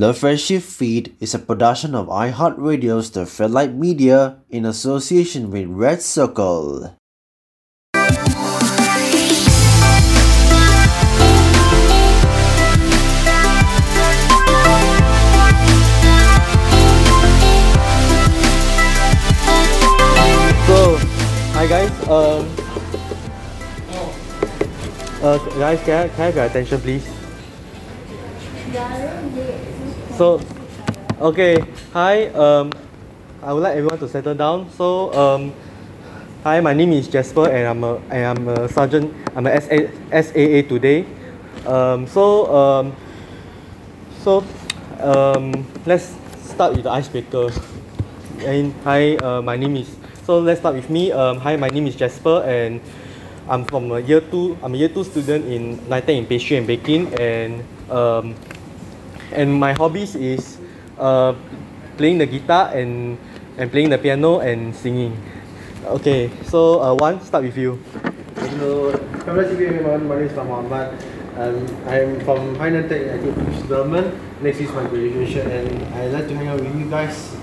The Friendship Feed is a production of iHeartRadio's The Fairlight Media in association with Red Circle. So, hi guys. Um, uh, guys, can I, can I have your attention, please? So, okay. Hi. Um, I would like everyone to settle down. So, um, hi. My name is Jasper, and I'm a I'm a sergeant. I'm a SA, SAA today. Um, so, um, so, um, let's start with the icebreaker. And hi, uh, my name is. So let's start with me. Um, hi, my name is Jasper, and I'm from a year two. I'm a year two student in NITEC in pastry and baking, and um, and my hobbies is uh, playing the guitar and and playing the piano and singing. Okay, so uh, one start with you. Hello, Kamala everyone. My name is Muhammad. Um, I'm from High Tech I think Business Development. Next is my graduation, and I'd like to hang out with you guys.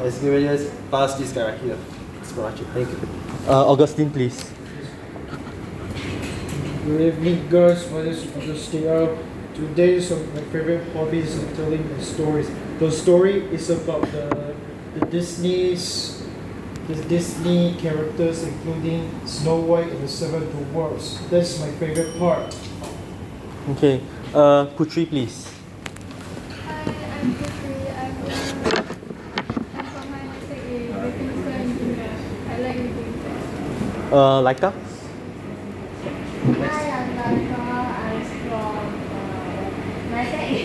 As you just pass this guy right here. It's Karachi. Thank you. Uh, Augustine, please. Good evening, guys. My name is Augustine. Uh, today, some my favorite hobbies is telling the stories. The story is about the the Disney's the Disney characters, including Snow White and the Seven Dwarfs. That's my favorite part. Okay. Uh, Putri, please. Hi, I'm Putri. I'm from I'm from High Tech in Baking School Engineer. I like reading fast. Uh, Laika. Hi, I'm Laika. I'm from uh, NITEC Electrical Lighting and Sound and I like dancing.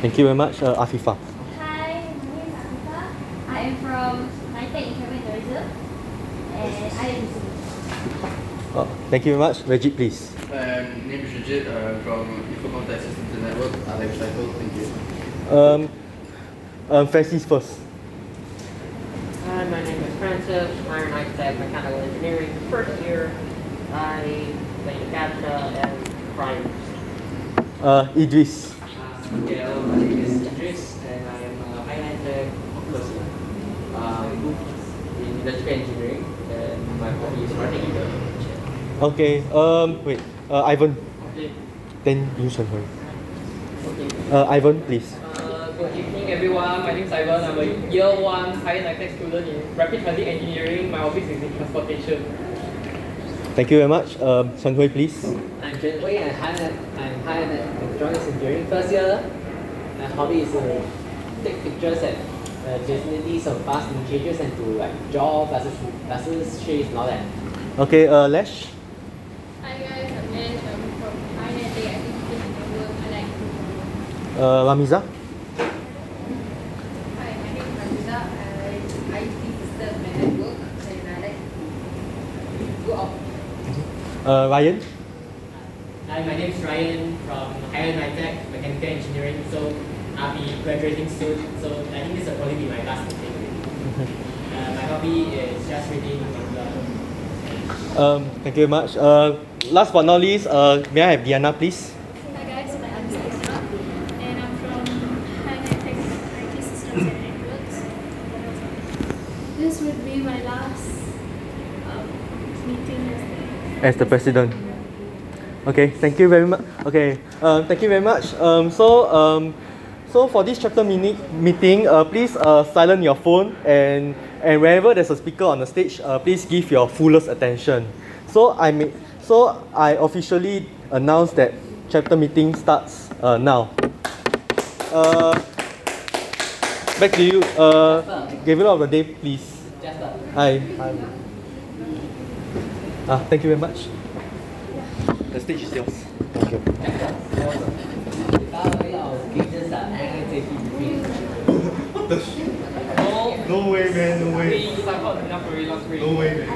Thank you very much. Uh, Afifa. Hi, my name is Afifa. I am from NITEC in Travel and Tourism and I am Muslim. Uh, thank you very much. Regit, please. Um, name is Rajit uh, from Info Contact Systems and Network. I like Cycle. Thank you. Um, um, Francis first. Hi, my name is Francis. I'm an Tech Mechanical Engineering. First year, I play Captcha and Prime. Uh, Idris. Okay, hello, my name is Idris and I am a Highland Tech person um, in electrical engineering and my hobby is writing in the Okay. Um, wait. Uh, Ivan. Okay, Then you Shen Hui. okay. Uh, Ivan, please. Uh, good evening everyone, my name is Ivan. I'm a year one high tech student in rapid transit engineering. My hobby is in transportation. Thank you very much. Um, Shen Hui, please. I'm Chen Hui and I'm I'm hired at electronics engineering first year. My hobby is to take pictures at the facilities of bus interchanges and to like draw buses, buses, trains and all that. Okay. Uh, Lesh. Hi guys, I'm Ash. I'm from High I think this is my work. I like to Uh, Ramiza. Hi, my name is Rajiza. I like IT system and network and I like to go out. Uh, Ryan. Hi, my name is Ryan from Higher NITEC Mechanical Engineering. So I'll be graduating soon. So I think this will probably be my last meeting. Uh, my hobby is just reading manga. Um, thank you very much. Uh, last but not least, uh, may I have Diana, please? Hi guys, my name is Lisa and I'm from High Tech IT Systems and Networks. This would be my last um, meeting as the president. Okay, thank you very much. Okay, um, thank you very much. Um, so, um, so for this chapter mini- meeting, uh, please uh, silence your phone and and wherever there's a speaker on the stage, uh, please give your fullest attention. So I may, so I officially announce that chapter meeting starts uh, now. Uh, back to you. Uh, give it of the day, please. Jasper. Hi. Ah, thank you very much. The stage is yours. Thank you. Following our pages No, No way, man. No way. please, I've got enough already last week. No way, man.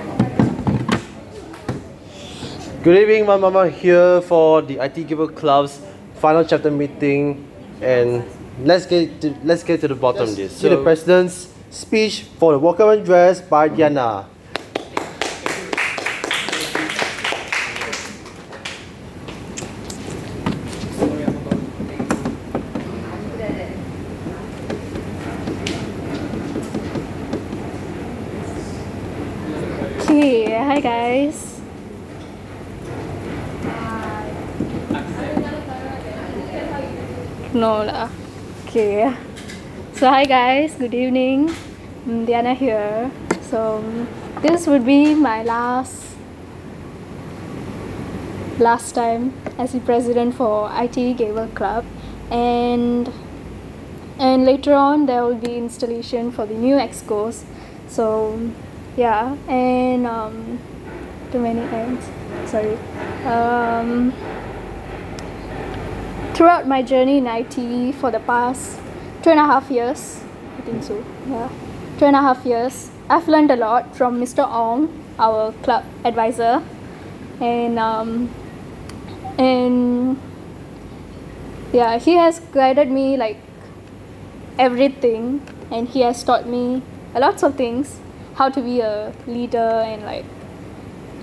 Good evening, my mama here for the ITE Gavel Club's final chapter meeting, and let's get to, let's get to the bottom of this. See the president's speech for the welcome address by Diana. Hi guys. No lah. Okay. So hi guys, good evening. Diana here. So this would be my last last time as the president for ITE Gavel Club and and later on there will be installation for the new excos so yeah and um too many ends sorry um throughout my journey in IT for the past two and a half years I think so yeah two and a half years I've learned a lot from Mr. Ong our club advisor and um and yeah he has guided me like everything and he has taught me a lots of things how to be a leader and like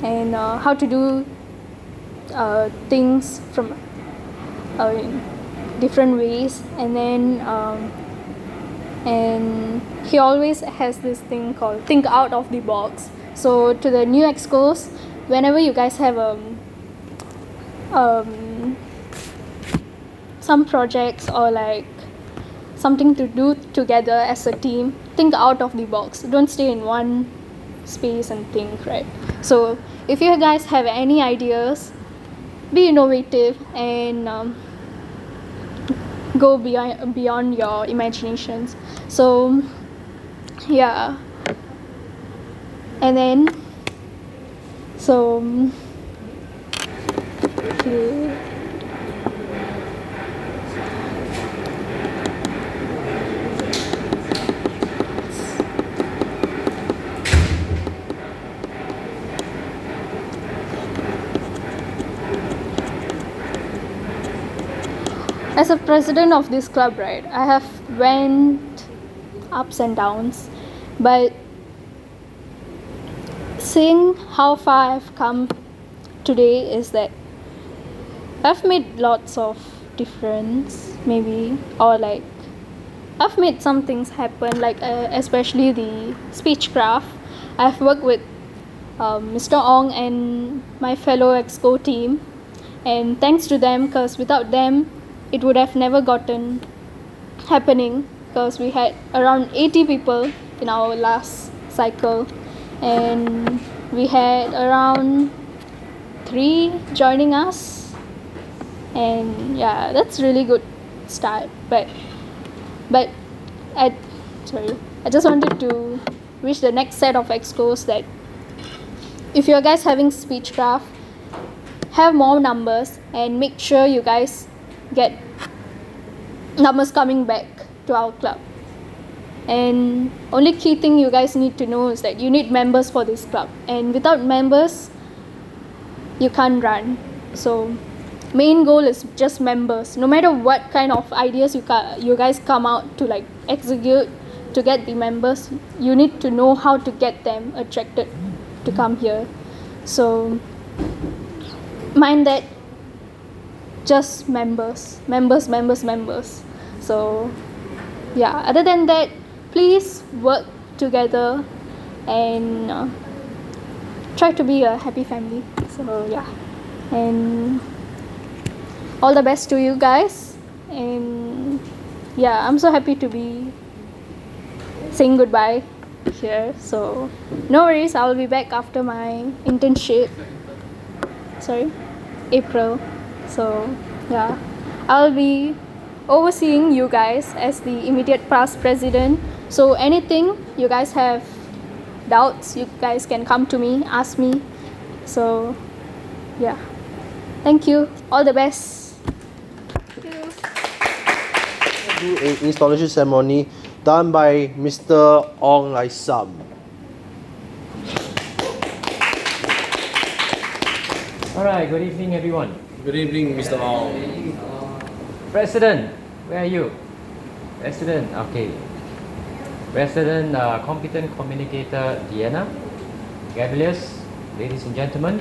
and uh, how to do uh, things from uh, in different ways. And then um, and he always has this thing called think out of the box. So to the new excos whenever you guys have um, um some projects or like something to do together as a team think out of the box. Don't stay in one space and think right? So if you guys have any ideas be innovative and um, go beyond beyond your imaginations. So yeah. And then so okay as a president of this club right i have went ups and downs but seeing how far i've come today is that i've made lots of difference maybe or like i've made some things happen like uh, especially the speechcraft. I've worked with um, mr ong and my fellow exco team. And thanks to them because without them it would have never gotten happening because we had around 80 people in our last cycle. And we had around three joining us. And yeah that's really good start. But but I sorry I just wanted to wish the next set of excos that if you guys having speechcraft have more numbers and make sure you guys get numbers coming back to our club. And only key thing you guys need to know is that you need members for this club. And without members you can't run. So main goal is just members. No matter what kind of ideas you ca- you guys come out to like execute to get the members you need to know how to get them attracted to come here. So mind that just members members members members. So yeah other than that please work together and uh, try to be a happy family. So yeah and all the best to you guys. And yeah i'm so happy to be saying goodbye here. So no worries i'll be back after my internship. Sorry april so yeah i'll be overseeing you guys as the immediate past president so anything you guys have doubts you guys can come to me ask me so yeah thank you all the best do an installation ceremony done by Mr. Ong Lai Sam. All right, good evening, everyone. Good evening, Mr. President, where are you? President, okay. President, uh, competent communicator Diana, Gaveliers, ladies and gentlemen,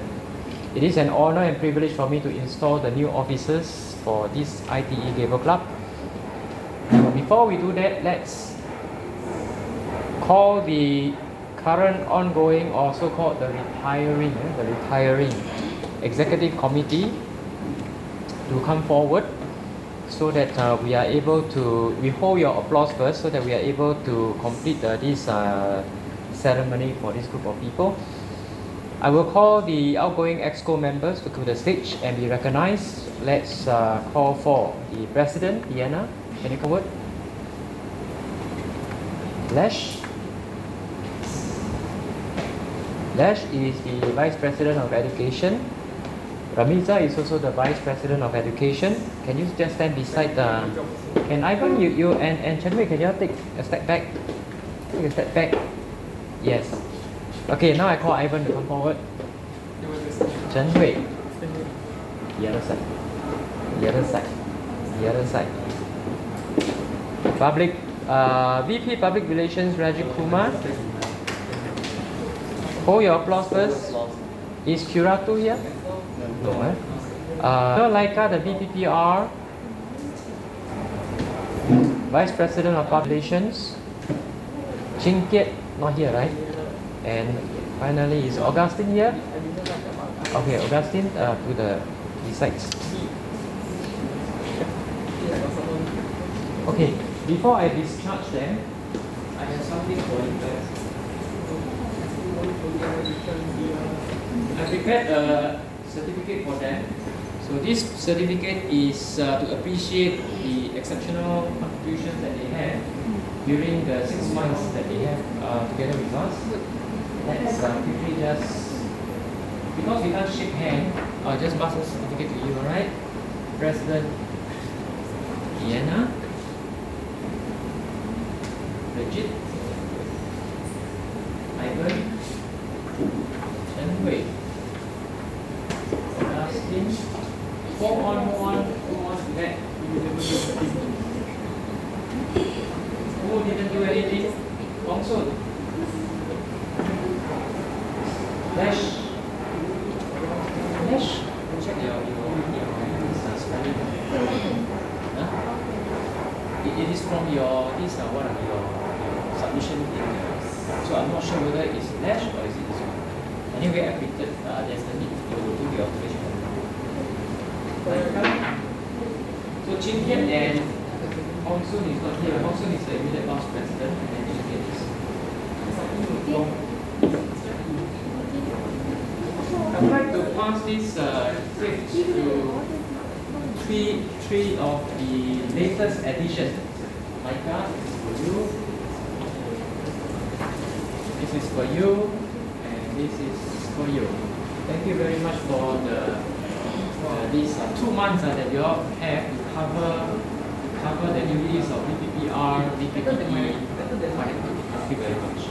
it is an honor and privilege for me to install the new offices for this ITE Gavel Club. But before we do that, let's call the current ongoing or so-called the retiring, eh, the retiring executive committee to come forward so that uh, we are able to, we hold your applause first so that we are able to complete uh, this uh, ceremony for this group of people. I will call the outgoing EXCO members to come to the stage and be recognized. Let's uh, call for the president, Diana. Can you come forward? Lesh. Lesh is the vice president of education. Ramiza is also the vice president of education. Can you just stand beside the? Can Ivan, you, you and and Chenwei, can you take a step back? Take a step back. Yes. Okay, now I call Ivan to come forward. Chen Chenwei. The other side. The other side. The other side. Public, uh, VP Public Relations Rajiv Kumar. Hold your applause first. Is Curatu here? No, eh? Uh, Laika, the BPPR, Vice President of Populations, Ching Kiet, not here, right? And finally, is Augustine here? Okay, Augustine, uh, to the sides. Okay, before I discharge them, I have something for you guys. I prepared a certificate for them. So this certificate is uh, to appreciate the exceptional contributions that they have during the six months that they have uh, together with us. Let's uh, just, because we can't shake hands, I'll just pass the certificate to you, alright? President Diana, Bridget, Ivan, Chen Wei, Augustine, go on, go on, go on, that. Who didn't do anything? Gong Sun. Dash. Dash. Check your, your, your uh, spelling. Huh? It, it is from your, this uh, one of your, your submission in uh, so I'm not sure whether it's dash or is it this one. Anyway, I picked it, uh, there's the need to do the observation. So Chin Kiat and Hong Soon is not here. Hong Soon is the immediate past president and then Chin Kiat is. I'd like to pass this uh, gift to three, three of the latest additions. Micah, this is for you. This is for you, and this is for you. Thank you very much for the uh, these uh, two months uh, that you all have to cover to cover the duties of BPPR, BPPE. Thank you very much.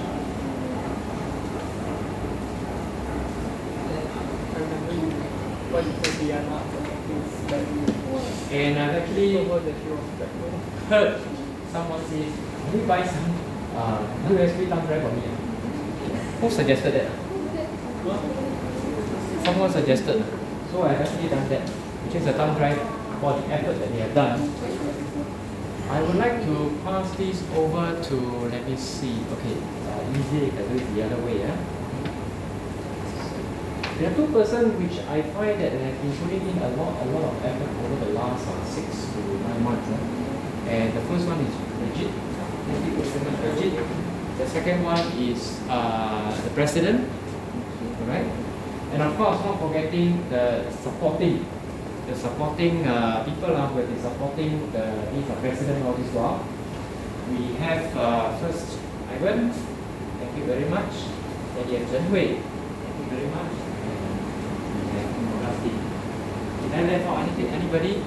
And I've actually heard someone say, can you buy some uh, USB thumb drive for me? Who suggested that? Someone suggested. So I've actually done that, which is a thumb drive for the effort that they have done. I would like to pass this over to, let me see, okay, uh, easy, I do it the other way. Yeah? There are two persons which I find that have been putting in a lot, a lot of effort over the last uh, six to nine months. Uh. And the first one is much, Bridget. The second one is uh, the president. Alright? And of course, not forgetting the supporting, the supporting uh, people uh, who have been supporting the, the president all this while. We have uh, first Ivan, thank you very much. Then you have Chen Hui, thank you very much. I left out anything? Anybody?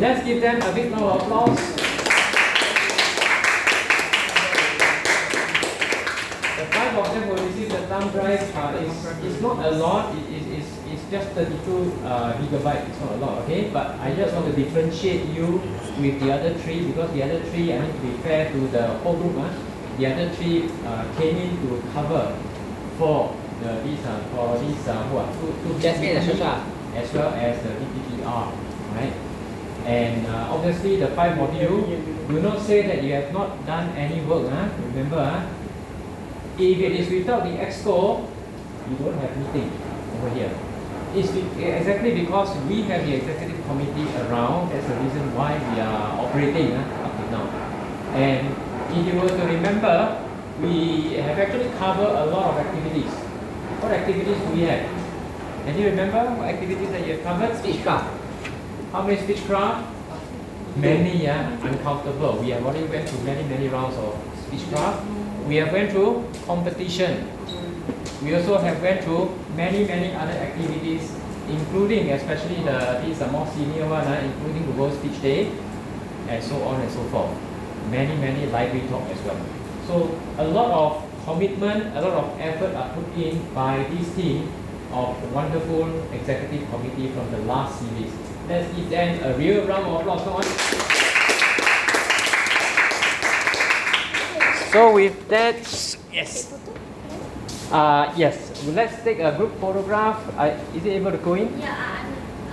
Let's give them a big round of applause. The five of them will receive the thumb drive. Uh, it's, it's not a lot. It, it, it's, it's just 32 uh, gigabyte. It's not a lot, okay? But I just want to differentiate you with the other three because the other three, I mean, to be fair to the whole group. Huh? The other three uh, came in to cover for the these uh, for these uh, who are two, two Jasmine and Shasha. as well as the BPPR, right? And uh, obviously the five of you do not say that you have not done any work, huh? remember, huh? If it is without the exco, you don't have meeting over here. It's exactly because we have the executive committee around, that's the reason why we are operating uh, up to now. And if you were to remember, we have actually covered a lot of activities. What activities do we have? Can you remember what activities that you have covered? Speechcraft. How many speechcraft? Many, yeah, uncountable. We have already went through many, many rounds of speechcraft. We have went through competition. We also have went through many, many other activities, including especially the these are more senior one, uh, including the World Speech Day, and so on and so forth. Many, many library talk as well. So a lot of commitment, a lot of effort are put in by this team of wonderful executive committee from the last series. Let's give them a real round of applause. Come on. So with that, yes. Uh, yes, let's take a group photograph. Uh, is it able to go in? Yeah,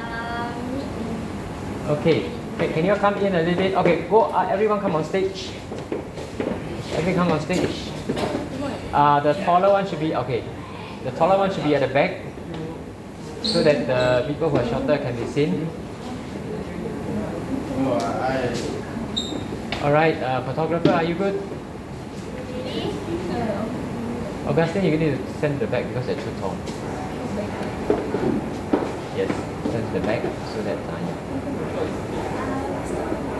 um, Okay. Hey, can you come in a little bit? Okay, go. Uh, everyone come on stage. Everyone come on stage. Uh, the taller one should be okay. The taller one should be at the back, so that the people who are shorter can be seen. All right, uh, photographer, are you good? Augustine, you need to send the back because they're too tall. Yes, send the back so that. Uh,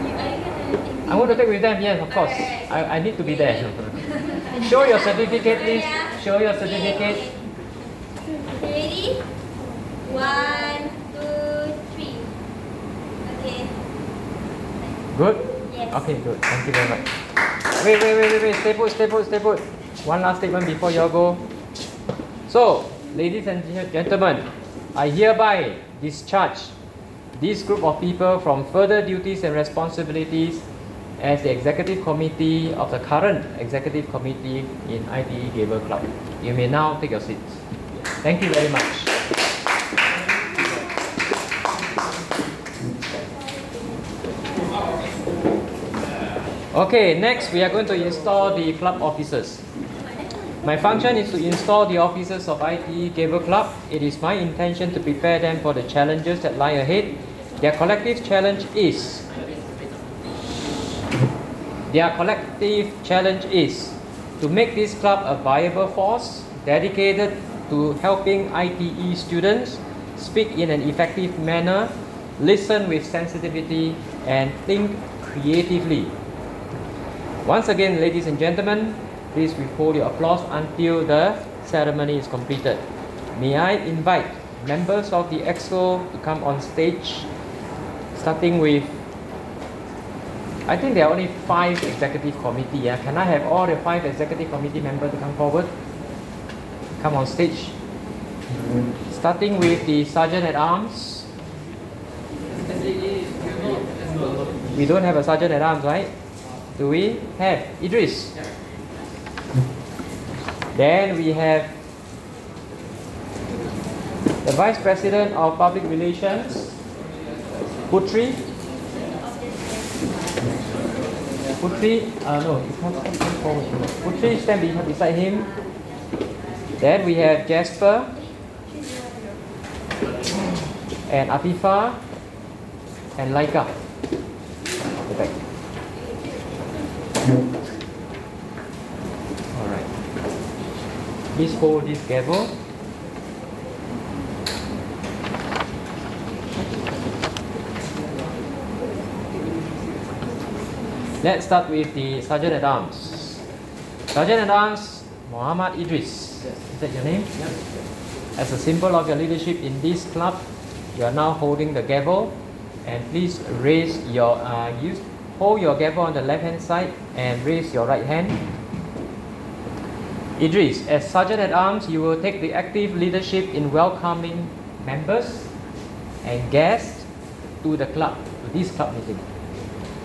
yeah. I want to take with them, yes, of course. I, I need to be there. Show your certificate, please. Show your certificate. ready? One, two, three. Okay. Good? Yes. Okay, good. Thank you very much. Wait, wait, wait, wait, wait. Stay put, stay put, stay put. One last statement before you all go. So, ladies and gentlemen, I hereby discharge this group of people from further duties and responsibilities as the executive committee of the current executive committee in ITE Gavel Club. You may now take your seats. Thank you very much. Okay, next we are going to install the club offices. My function is to install the offices of ITE Gavel Club. It is my intention to prepare them for the challenges that lie ahead. Their collective challenge is their collective challenge is to make this club a viable force dedicated to helping ITE students speak in an effective manner, listen with sensitivity, and think creatively. Once again, ladies and gentlemen, please withhold your applause until the ceremony is completed. May I invite members of the EXCO to come on stage, starting with I think there are only five executive committee. Yeah? Can I have all the five executive committee members to come forward? Come on stage. Starting with the sergeant at arms. We don't have a sergeant at arms, right? Do we have Idris? Then we have the vice president of public relations, Putri. Putri, uh, no. Putri stand be- beside him. Then we have Jasper and Afifa and Laika. At the back. Alright. Please hold this gavel. Let's start with the Sergeant at Arms. Sergeant at Arms Muhammad Idris. Is that your name? As a symbol of your leadership in this club, you are now holding the gavel. And please raise your uh, use hold your gavel on the left hand side and raise your right hand. Idris, as Sergeant at Arms, you will take the active leadership in welcoming members and guests to the club, to this club meeting.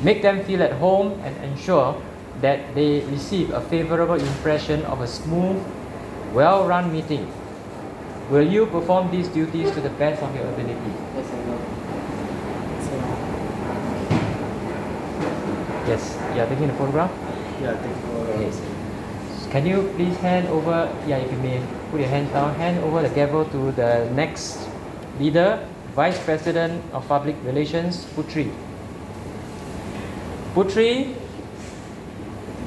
Make them feel at home and ensure that they receive a favorable impression of a smooth, well run meeting. Will you perform these duties to the best of your ability? Yes, you are taking the photograph? Yeah, you. Yes. Can you please hand over, yeah, if you may put your hands down, hand over the gavel to the next leader, Vice President of Public Relations, Putri. Putri,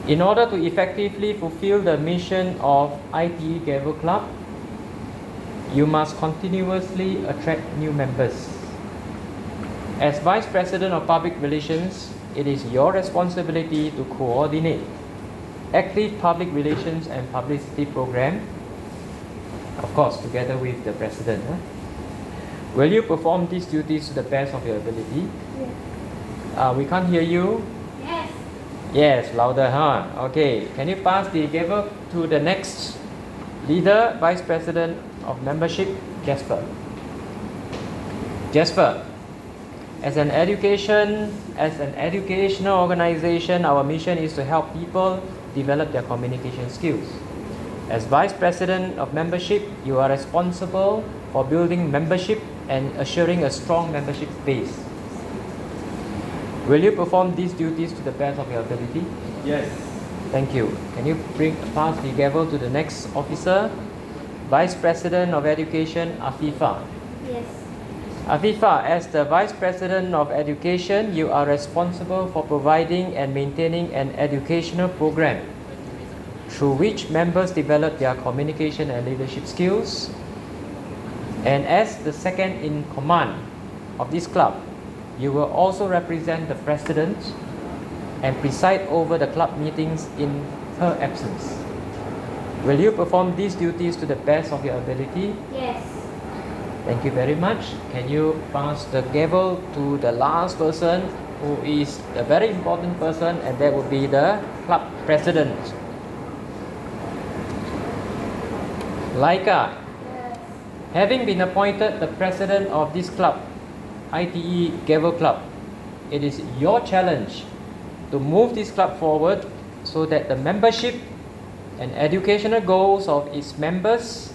in order to effectively fulfill the mission of ITE Gavel Club, you must continuously attract new members. As Vice President of Public Relations, it is your responsibility to coordinate active public relations and publicity program, of course, together with the President. huh? Will you perform these duties to the best of your ability? Uh, we can't hear you. Yes. Yes, louder, huh? Okay. Can you pass the gavel to the next leader, Vice President of Membership, Jasper? Jasper, as an education, as an educational organization, our mission is to help people develop their communication skills. As Vice President of Membership, you are responsible for building membership and assuring a strong membership base. Will you perform these duties to the best of your ability? Yes. Thank you. Can you bring pass the gavel to the next officer, Vice President of Education, Afifa? Yes. Afifa, as the Vice President of Education, you are responsible for providing and maintaining an educational program through which members develop their communication and leadership skills. And as the second in command of this club, you will also represent the President and preside over the club meetings in her absence. Will you perform these duties to the best of your ability? Yes. Thank you very much. Can you pass the gavel to the last person who is a very important person, and that would be the club president? Laika, having been appointed the president of this club, ITE Gavel Club, it is your challenge to move this club forward so that the membership and educational goals of its members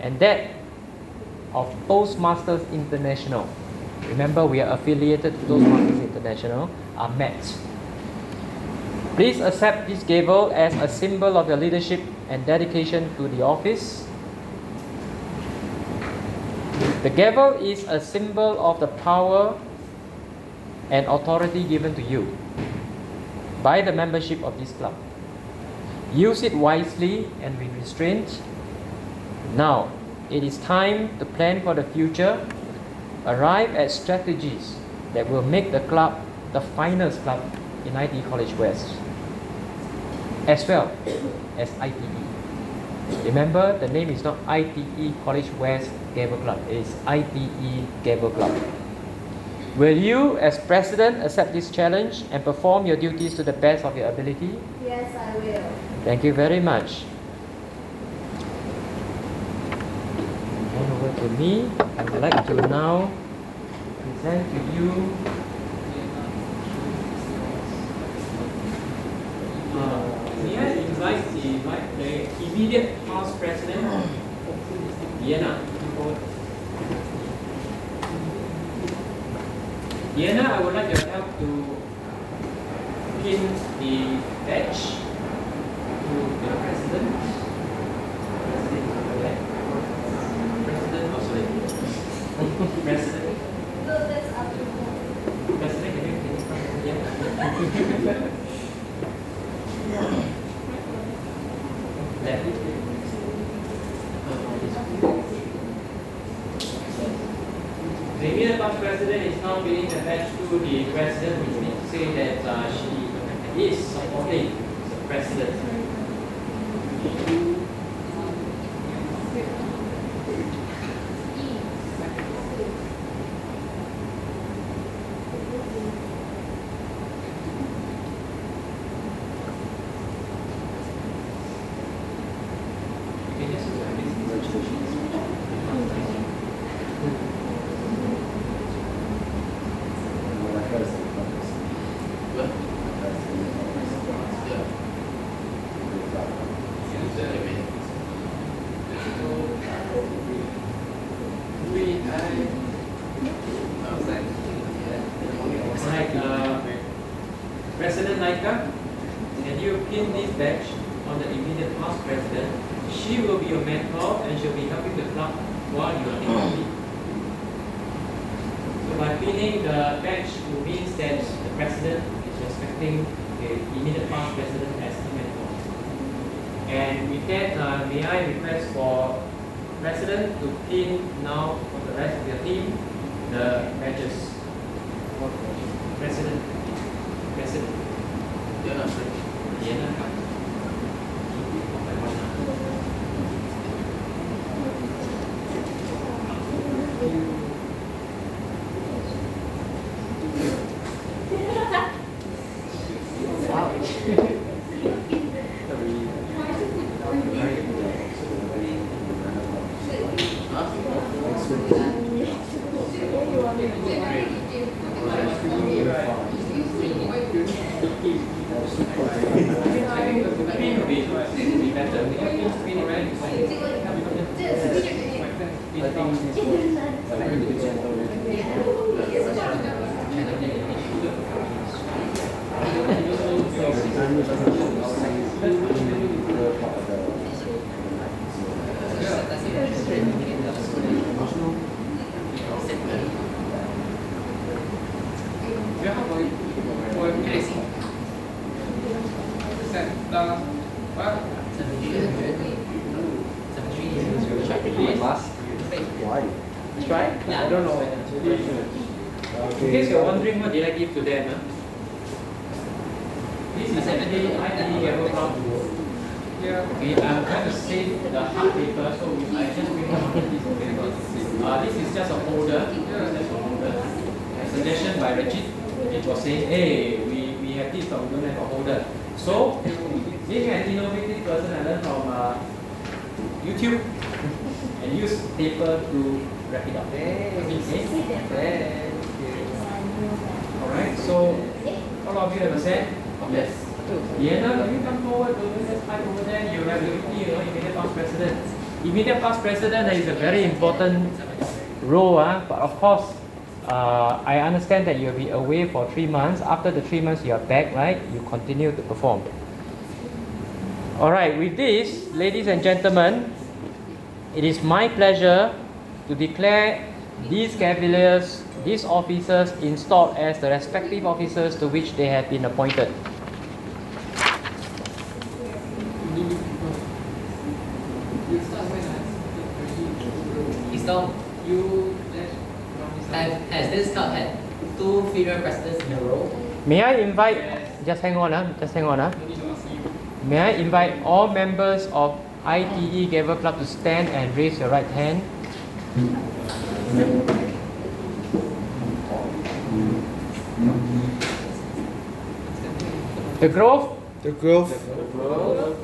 and that of Toastmasters International. Remember, we are affiliated to Toastmasters International, are met. Please accept this gavel as a symbol of your leadership and dedication to the office. The gavel is a symbol of the power and authority given to you by the membership of this club. Use it wisely and with restraint. Now, it is time to plan for the future, arrive at strategies that will make the club the finest club in ITE College West, as well as ITE. Remember, the name is not ITE College West Gavel Club, it is ITE Gavel Club. Will you, as president, accept this challenge and perform your duties to the best of your ability? Yes, I will. Thank you very much. To me. I would like to now present to you I invite the, the immediate past president, Vienna. Vienna, I would like your help to pin the badge to the president. President, okay. President, oh sorry. President. No, that's up to you. President, can you, can you come here? Left. The immediate past president is now being attached to the president, which means to say that uh, Gracias. Wrap it up. Okay. Alright, so all of you have a set? Yes. Diana, can you come forward to this slide over there? You have the you know, immediate past president. Immediate past president is a very important role, uh, but of course, uh, I understand that you'll be away for three months. After the three months, you are back, right? You continue to perform. All right, with this, ladies and gentlemen, it is my pleasure to declare these Gaveliers, these officers installed as the respective officers to which they have been appointed. Install, you have, has this club had two female presidents in a row? May I invite, just hang on, uh, just hang on. Uh. May I invite all members of ITE Gavel Club to stand and raise your right hand? The growth The growth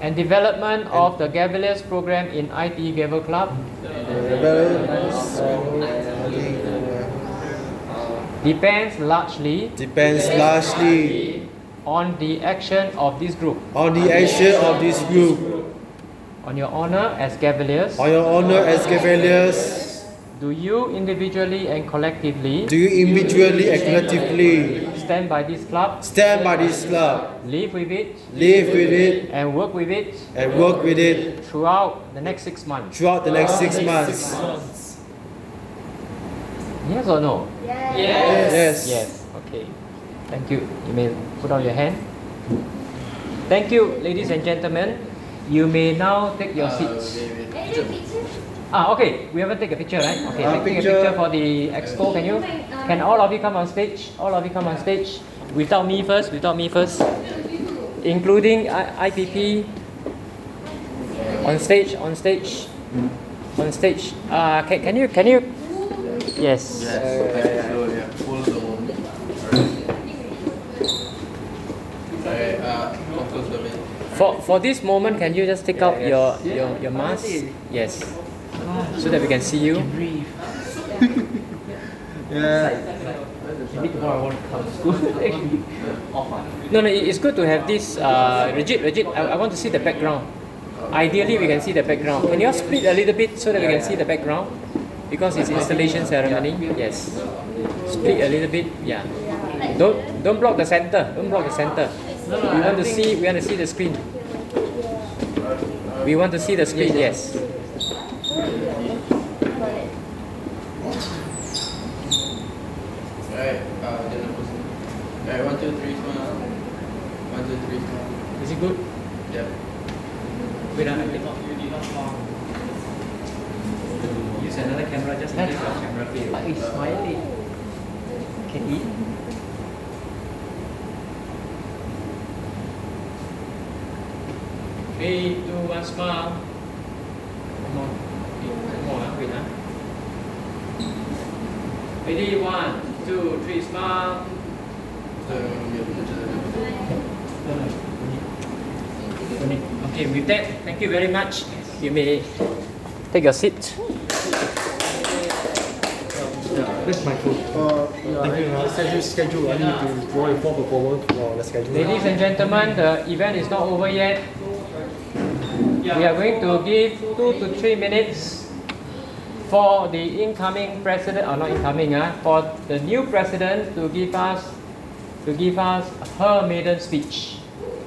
and development of the Gaveliers program in ITE Gavel Club depends largely depends largely on the action of this group. on the action of this group, On your honor as Gaveliers, on your honor as Gaveliers. Do you individually and collectively Do you individually and collectively stand by this club, stand by this club, live with it, live with it, and work with it and work with it throughout the next six months? throughout the next six months? Yes or no? Yes. Yes. Yes. Okay. Thank you. You may put out your hand. Thank you, ladies and gentlemen. You may now take your seats. Ah, okay. We haven't take a picture, right? Okay, Uh, taking a picture. picture for the expo. Can you? Can all of you come on stage? All of you come on stage. Without me first. Without me first. Including I- IPP. On stage. On stage. On stage. Uh, can, can you? Can you? Yes. Yes. So yeah, pull the wall. Alright, uh, focus the way. For, for this moment, can you just take out your, your, your mask? Yes. So that we can see you. Can breathe. Yeah. Maybe tomorrow I want to come to school. Actually, no, no, it's good to have this. Uh, Regit, Regit, I, I want to see the background. Ideally, we can see the background. Can you all split a little bit so that we can see the background? Because it's installation ceremony. Yes. Split a little bit. Yeah. Don't don't block the center. Don't block the center. We want to see. We want to see the screen. We want to see the screen, yes. Alright, uh, then the person. Alright, one, two, three, smile. One, two, three, smile. Is it good? Yep. Wait, I did not, you did not Use another camera just to make your camera feel. But it's smiling. Can eat. Three, two, one, smile. Come on. Come on, wait, huh? Ready, one, two, three, smile. Okay, with that, thank you very much. You may take your seat. Where's my phone? Uh, yeah, I have a schedule, schedule. I need to draw a form performance for the schedule. Ladies and gentlemen, the event is not over yet. We are going to give two to three minutes for the incoming president, or not incoming, uh, for the new president to give us to give us her maiden speech.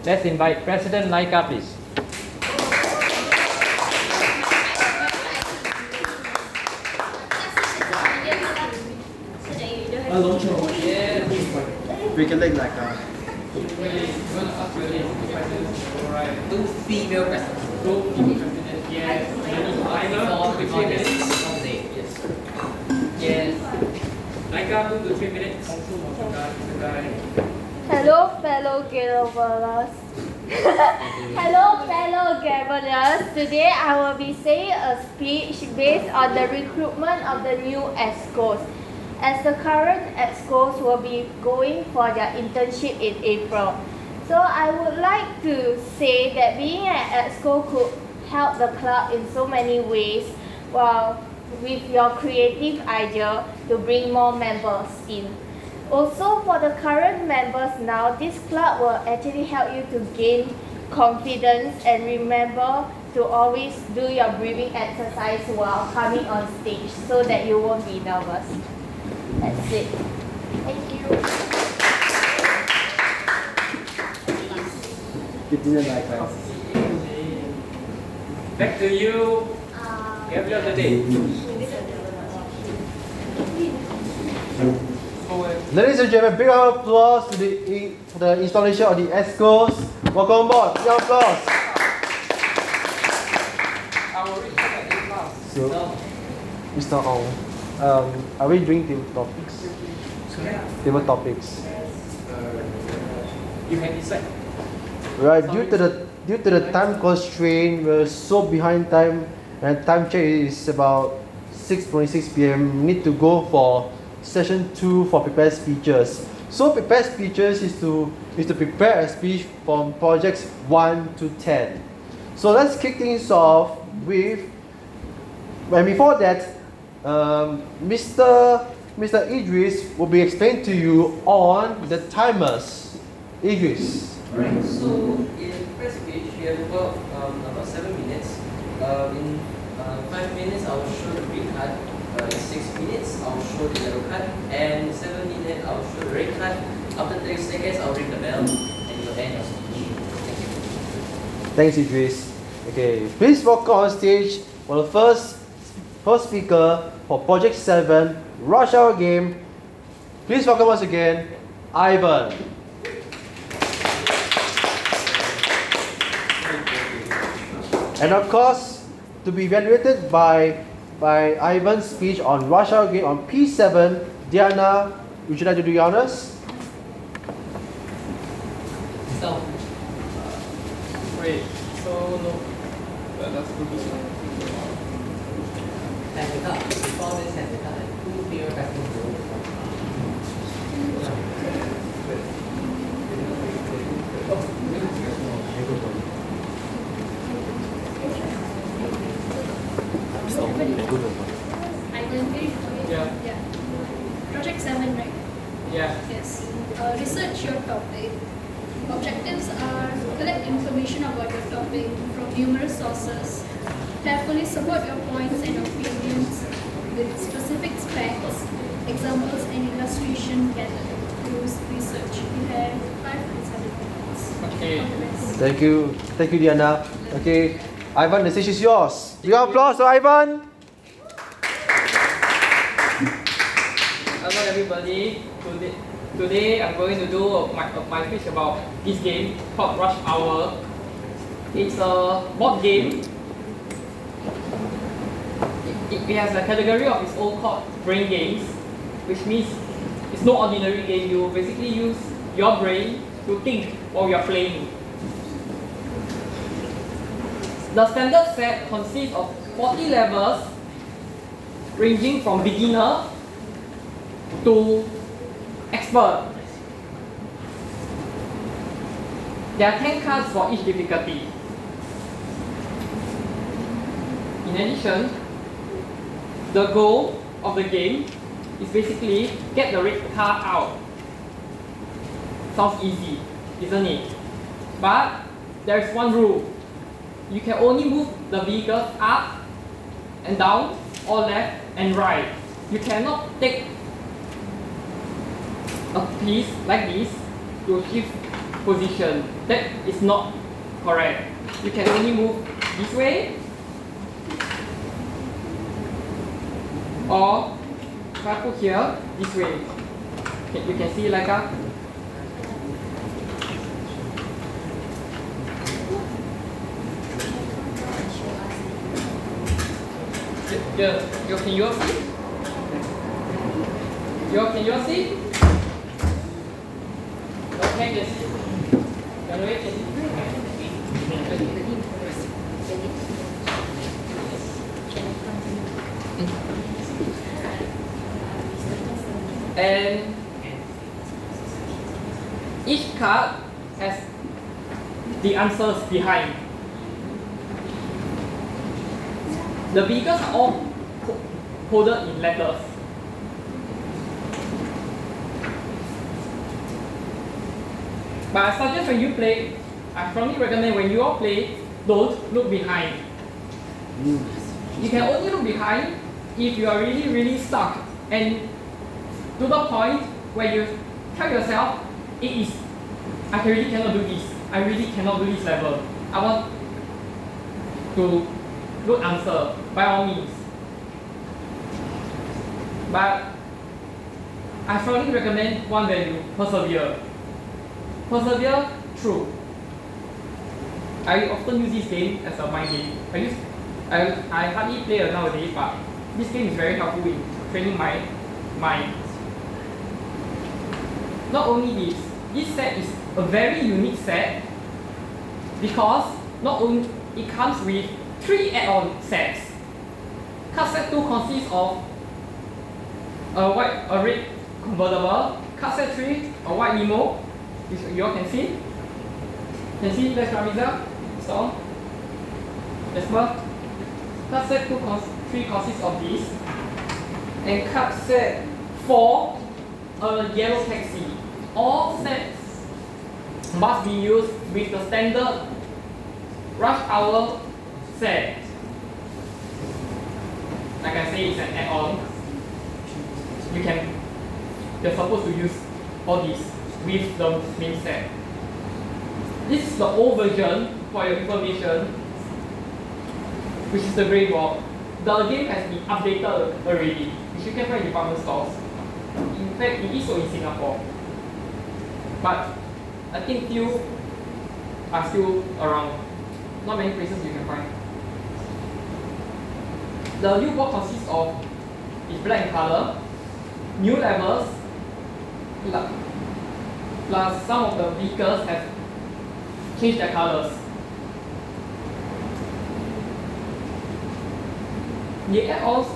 Let's invite President Laika, please. A. Yeah. We can like like uh, Two female presidents. Hello, fellow Gaveliers. Hello, fellow Gaveliers. Today I will be saying a speech based on the recruitment of the new ExCos. As the current ExCos will be going for their internship in April. So I would like to say that being at ExCo could help the club in so many ways. Well, with your creative idea to bring more members in. Also, for the current members now, this club will actually help you to gain confidence and remember to always do your breathing exercise while coming on stage so that you won't be nervous. That's it. Thank you. It didn't like that. Back to you. Gabriel of the day. Ladies and gentlemen, big round of applause to the, for the installation of the ExCos. Welcome aboard. Big round of applause. So, Mr. Ong, um, are we doing table topics? Table topics. You can decide. Right, due to the due to the time constraint, we're so behind time, and time check is about 6:26 p.m. We need to go for session two for prepared speeches. So prepared speeches is to is to prepare a speech from projects one to ten. So let's kick things off with. And before that, um, Mr. Mr. Idris will be explaining to you on the timers. Idris. Alright, so in first speech, we have about, um, about 7 minutes. Um, in uh, 5 minutes, I will show the green card. Uh, in 6 minutes, I will show the yellow card. And 7 minutes, I will show the red card. After 30 seconds, I will ring the bell. And you will end your speech. Thank you. Thanks, Idris. Okay, please welcome on stage for the first first speaker for Project 7 Rush Hour Game. Please welcome once again, Ivan. And of course, to be evaluated by by Ivan's speech on Hour Game on P7, Diana, would you like to do the honors? Wait. So no. That's good. Has the cup. Before this has the cup and two female presidents. I can hear you. Yeah. Yeah. Project 7, right? Yeah. Yes. Uh, research your topic. Objectives are collect information about your topic from numerous sources. Carefully support your points and opinions with specific specs, examples, and illustration gathered through research. You have five and seven minutes. Okay. All the best. Thank you, thank you, Diana. Okay, Ivan, the stage is yours. You Big applause to Ivan. Hello everybody. Today, today I'm going to do my, my speech about this game called Rush Hour. It's a board game. It, it has a category of its own called brain games, which means it's no ordinary game. You basically use your brain to think while you're playing. The standard set consists of 40 levels ranging from beginner to expert. There are 10 cards for each difficulty. In addition, the goal of the game is basically get the red card out. Sounds easy, isn't it? But there is one rule. You can only move the vehicles up and down or left and right. You cannot take a piece like this to shift position. That is not correct. You can only move this way or if I put here this way. Okay, you can see like a Yeah, you can you see? You can you see? Okay, yes. Can you can Ähm, and each card has the answers behind. The vehicles are all co- coded in letters. But I suggest when you play, I strongly recommend when you all play, don't look behind. You can only look behind if you are really, really stuck and to the point where you tell yourself, it is, I really cannot do this. I really cannot do this level. I want to good answer by all means. But I strongly recommend one value, persevere. Persevere through. I often use this game as a mind game. I use I, I hardly play it nowadays, but this game is very helpful in training my mind. Not only this, this set is a very unique set because not only it comes with three add-on sets. Card set 2 consists of a white a red convertible, card set 3 a white limo, you all can see. Can see that's Ramiza, Storm, Jasper. Card set 2 cons- 3 consists of this. And card set 4 a yellow taxi. All sets must be used with the standard rush hour set. Like I say, it's an add-on. You can, you're supposed to use all these with the main set. This is the old version for your information, which is the grey box. The game has been updated already, which you can find in department stores. In fact, it is so in Singapore. But I think few are still around. Not many places you can find. The new board consists of is black in color, new levels, plus some of the vehicles have changed their colors. The add-ons,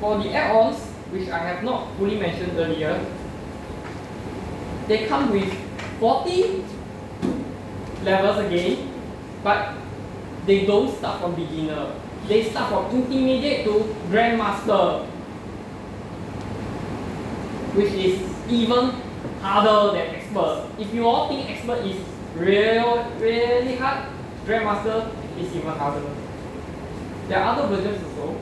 for the add-ons, which I have not fully mentioned earlier, they come with 40 levels again, but they don't start from beginner. They start from intermediate to grandmaster, which is even harder than expert. If you all think expert is real, really hard, grandmaster is even harder. There are other versions also.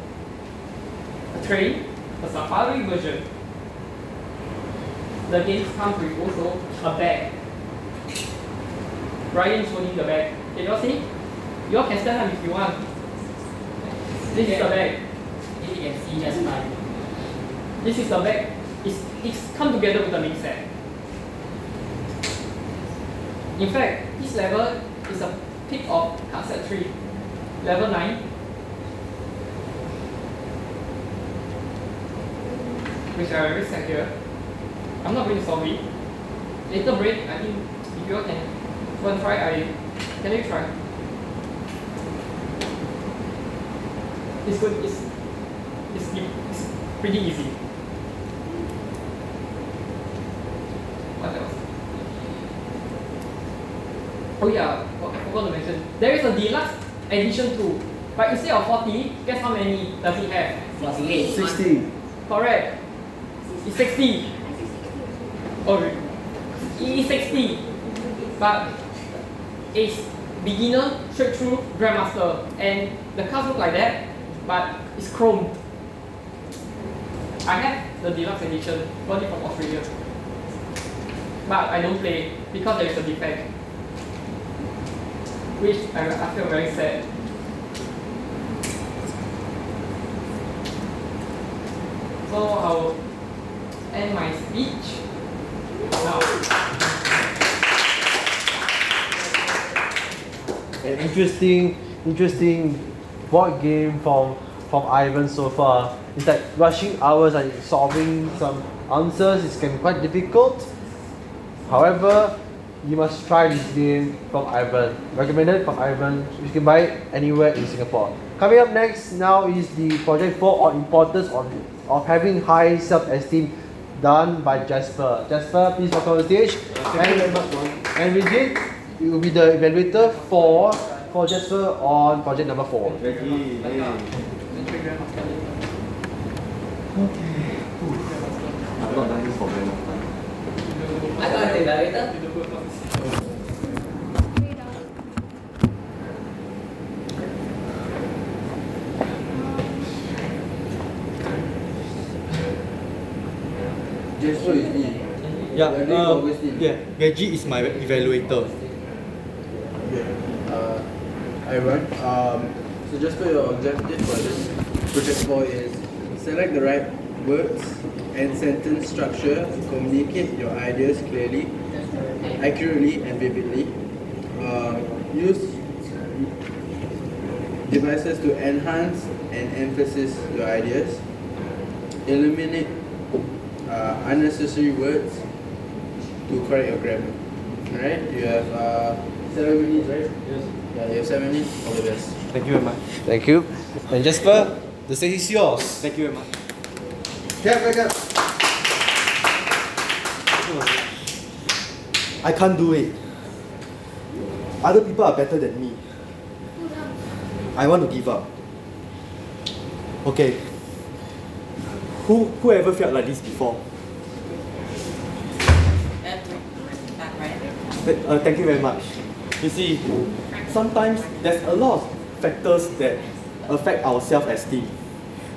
A train, a safari version. The games comes with also a bag. Ryan is holding the bag. Can you all see? You all can stand up if you want. This is the bag. You can see just fine. This is the bag. It's, it's come together with the main set. In fact, this level is a pick of set 3. Level 9. Which I already set here. I'm not going to solve it. Later break, I think if you all can want to try, I can you try? It's good. It's it's, it's pretty easy. What else? Oh yeah, I forgot to mention. There is a deluxe edition too. But instead of 40, guess how many does it have? 48. 60. Correct. It's 60. Oh, re- it is 60. But it's beginner, straight through, grandmaster. And the cards look like that, but it's chromed. I have the deluxe edition, got it from Australia. But I don't play because there is a defect. Which I, I feel very sad. So I'll end my speech now. An interesting, interesting board game from from Ivan so far. It's like rushing hours and solving some answers. It can be quite difficult. However, you must try this game from Ivan. Recommended from Ivan. You can buy it anywhere in Singapore. Coming up next now is the project 4 on importance of, of having high self-esteem done by Jasper. Jasper, please welcome on the stage. Uh, and, and with it, it will be the evaluator for for Jasper on project number 4. Okay. I've not done this for very long time. I got the evaluator. Yeah, uh, yeah, Reggie is my evaluator. Uh, I run. Um, so just for your objective for this project 4 is select the right words and sentence structure to communicate your ideas clearly, accurately and vividly. Uh, use devices to enhance and emphasize your ideas. Eliminate uh, unnecessary words to correct your grammar. Alright, you have uh, seven minutes, right? Yes. Yeah, you have seven minutes. All the best. Thank you very much. Thank you. And Jasper, the stage is yours. Thank you very much. Clap, clap, clap. I can't do it. Other people are better than me. I want to give up. Okay. Who who ever felt like this before? Uh, thank you very much. You see, sometimes there's a lot of factors that affect our self-esteem.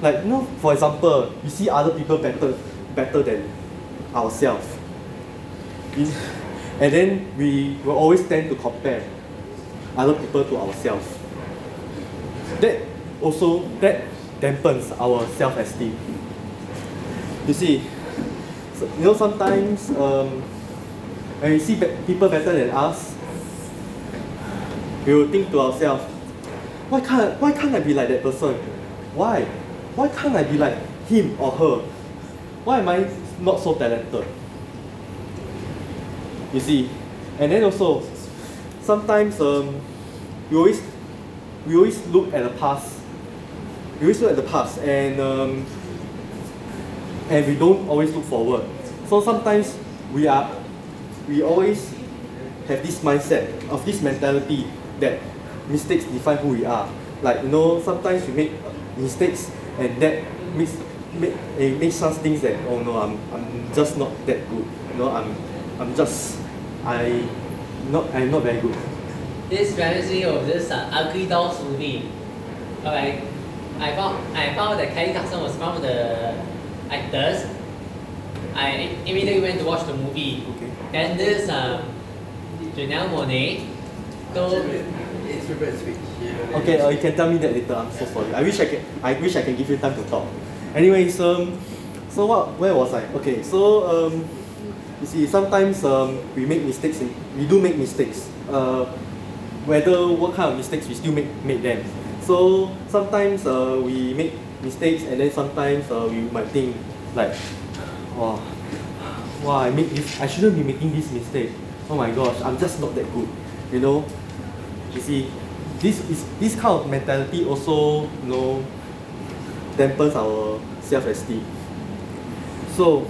Like you know, for example, you see other people better better than ourselves. And then we will always tend to compare other people to ourselves. That also that dampens our self-esteem. You see, you know sometimes um, when we see people better than us, we will think to ourselves, why can't why can't I be like that person? Why? Why can't I be like him or her? Why am I not so talented? You see, and then also sometimes um, we always we always look at the past. We always look at the past and um, and we don't always look forward. So sometimes we are we always have this mindset of this mentality that mistakes define who we are. Like you know, sometimes we make mistakes and that makes make, it makes us think that oh no, I'm I'm just not that good. You know, I'm I'm just I not I'm not very good. This reminds me of this uh, Ugly Dolls movie. Okay, I found I found that Kelly Clarkson was one of the actors. I immediately went to watch the movie. Okay. Then this uh, Janelle Monáe told It's prepared speech. Yeah. Okay, uh, you can tell me that later. I'm so sorry. I wish I can. I wish I can give you time to talk. Anyways, um, so what? Where was I? Okay, so um, you see, sometimes um, we make mistakes. In, we do make mistakes. Uh, whether what kind of mistakes we still make make them. So sometimes uh, we make mistakes, and then sometimes uh, we might think like, wow, wow, I make this. I shouldn't be making this mistake. Oh my gosh, I'm just not that good. You know, you see, this is this kind of mentality also you know dampens our self-esteem. So,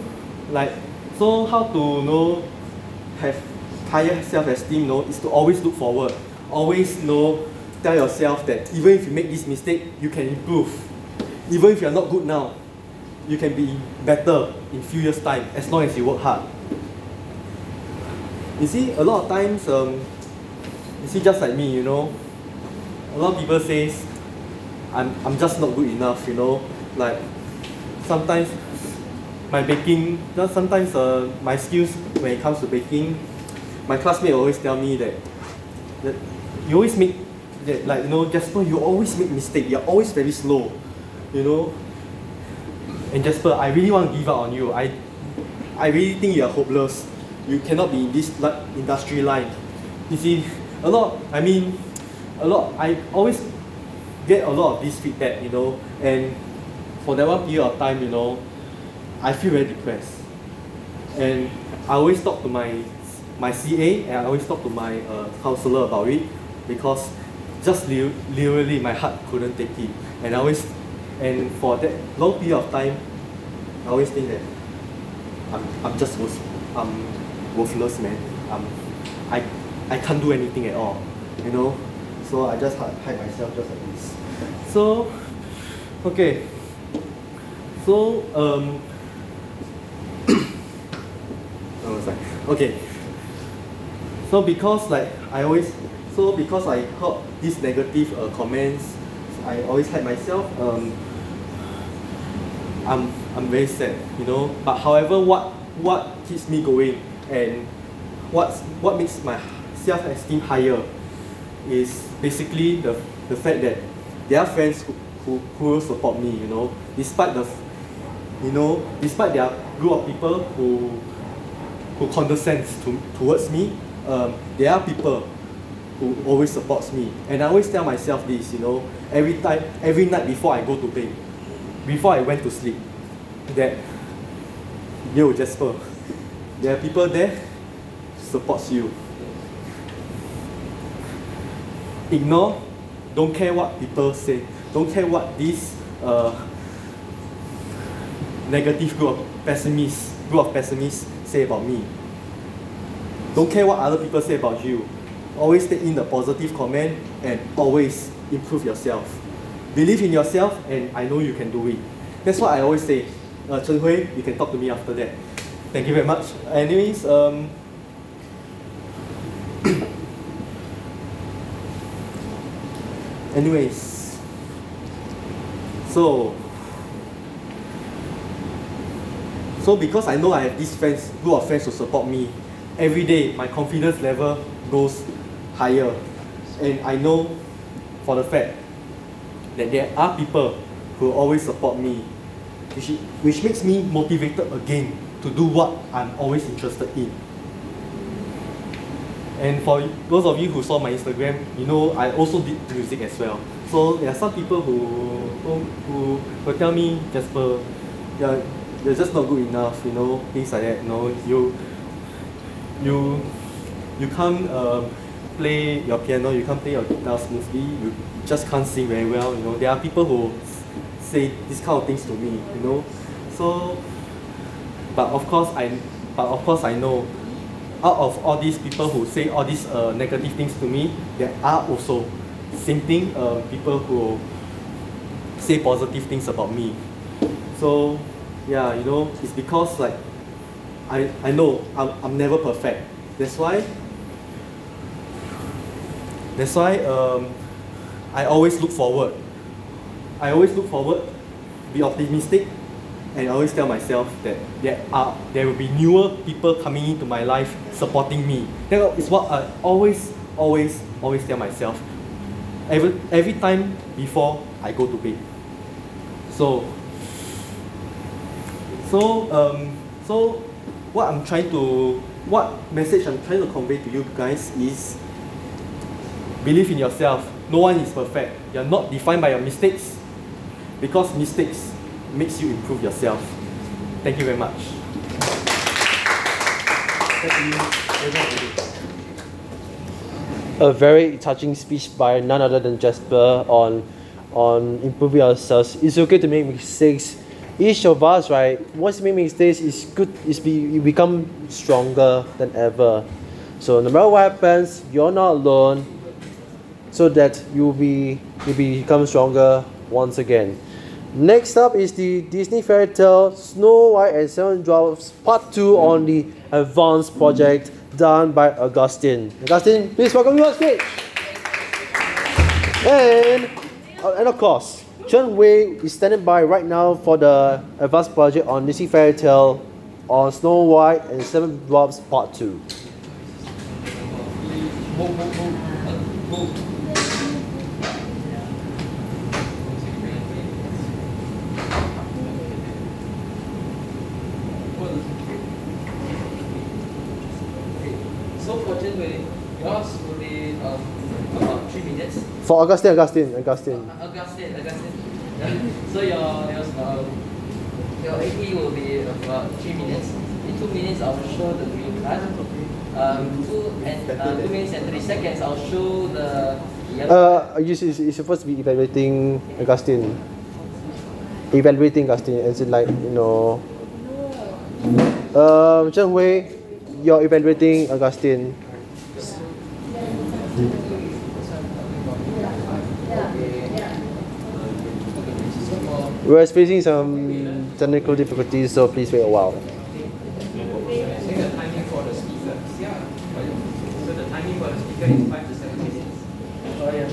like, so how to you know have higher self-esteem? You know, is to always look forward. Always you know tell yourself that even if you make this mistake, you can improve. Even if you are not good now, you can be better in few years time as long as you work hard. You see, a lot of times, um, you see, just like me, you know, a lot of people says, I'm, I'm just not good enough, you know, like sometimes my baking, sometimes uh, my skills when it comes to baking, my classmate always tell me that, that you always make, that like, you know, Jasper, you always make mistake, you're always very slow, you know, and Jasper, I really want to give up on you. I, I really think you are hopeless. You cannot be in this industry line. You see, a lot. I mean, a lot. I always get a lot of this feedback, you know, and for that one period of time, you know, I feel very depressed. And I always talk to my my CA and I always talk to my uh, counselor about it because just li- literally my heart couldn't take it. And I always and for that long period of time, I always think that I'm, I'm just worth, I'm worthless, man. Um, I, I can't do anything at all, you know. So I just hide, myself just like this. So, okay. So um, okay. So because like I always, so because I heard these negative uh, comments, I always hide myself. Um, I'm I'm very sad, you know. But however, what what keeps me going and what's what makes my self-esteem higher is basically the the fact that there are friends who, who, who support me, you know, despite the you know, despite there are group of people who who condescends to, towards me, um, there are people who always supports me. And I always tell myself this, you know, every time every night before I go to bed, before I went to sleep, that yo Jasper, there are people there supports you. Ignore, don't care what people say, don't care what this uh, negative group of pessimists, group of pessimists say about me. Don't care what other people say about you. Always take in the positive comment and always improve yourself. Believe in yourself and I know you can do it. That's what I always say. Uh, Chen Hui, you can talk to me after that. Thank you very much. Anyways, um, anyways, so so because I know I have these friends, group of friends to support me, every day my confidence level goes higher, and I know for the fact that there are people who always support me, which, which makes me motivated again to do what I'm always interested in. And for those of you who saw my Instagram, you know I also did music as well. So there are some people who who, who tell me, Jasper, you're, you're just not good enough, you know, things like that. You know, you you you can't uh, play your piano, you can't play your guitar smoothly, you just can't sing very well. You know, there are people who say these kind of things to me. You know, so but of course I but of course I know out of all these people who say all these uh, negative things to me, there are also same thing uh, people who say positive things about me. So yeah, you know, it's because like I, I know I'm, I'm never perfect. That's why that's why um, I always look forward. I always look forward, be optimistic, and always tell myself that there are there will be newer people coming into my life supporting me. That is what I always, always, always tell myself every every time before I go to bed. So so um so what I'm trying to what message I'm trying to convey to you guys is believe in yourself. No one is perfect. You're not defined by your mistakes because mistakes makes you improve yourself. Thank you very much. A very touching speech by none other than Jasper on on improving ourselves. It's okay to make mistakes. Each of us, right, once we make mistakes, it's good. It's be you become stronger than ever. So no matter what happens, you're not alone. So that you'll be you become stronger once again. Next up is the Disney fairy tale Snow White and Seven Dwarfs Part 2 on the Advanced Project done by Augustine. Augustine, please welcome you on stage. And, uh, and of course, Chen Wei is standing by right now for the Advanced Project on Disney fairy tale on Snow White and Seven Dwarfs Part 2. So fortunately, yours will be um, about three minutes. For Augustine, Augustine, Augustine. Augustine, Augustine. So your your um, your AP will be about three minutes. In two minutes, I will show the green card. Um, two and uh, two minutes and three seconds, I'll show the yellow. Uh, you you're supposed to be evaluating Augustine. Evaluating Augustine, as in like you know. Um, Zheng Wei, you're evaluating Augustine. We're experiencing some technical difficulties, so please wait a while. Say the timing for the speaker. So the timing for the speaker is five to seven minutes. Oh yeah,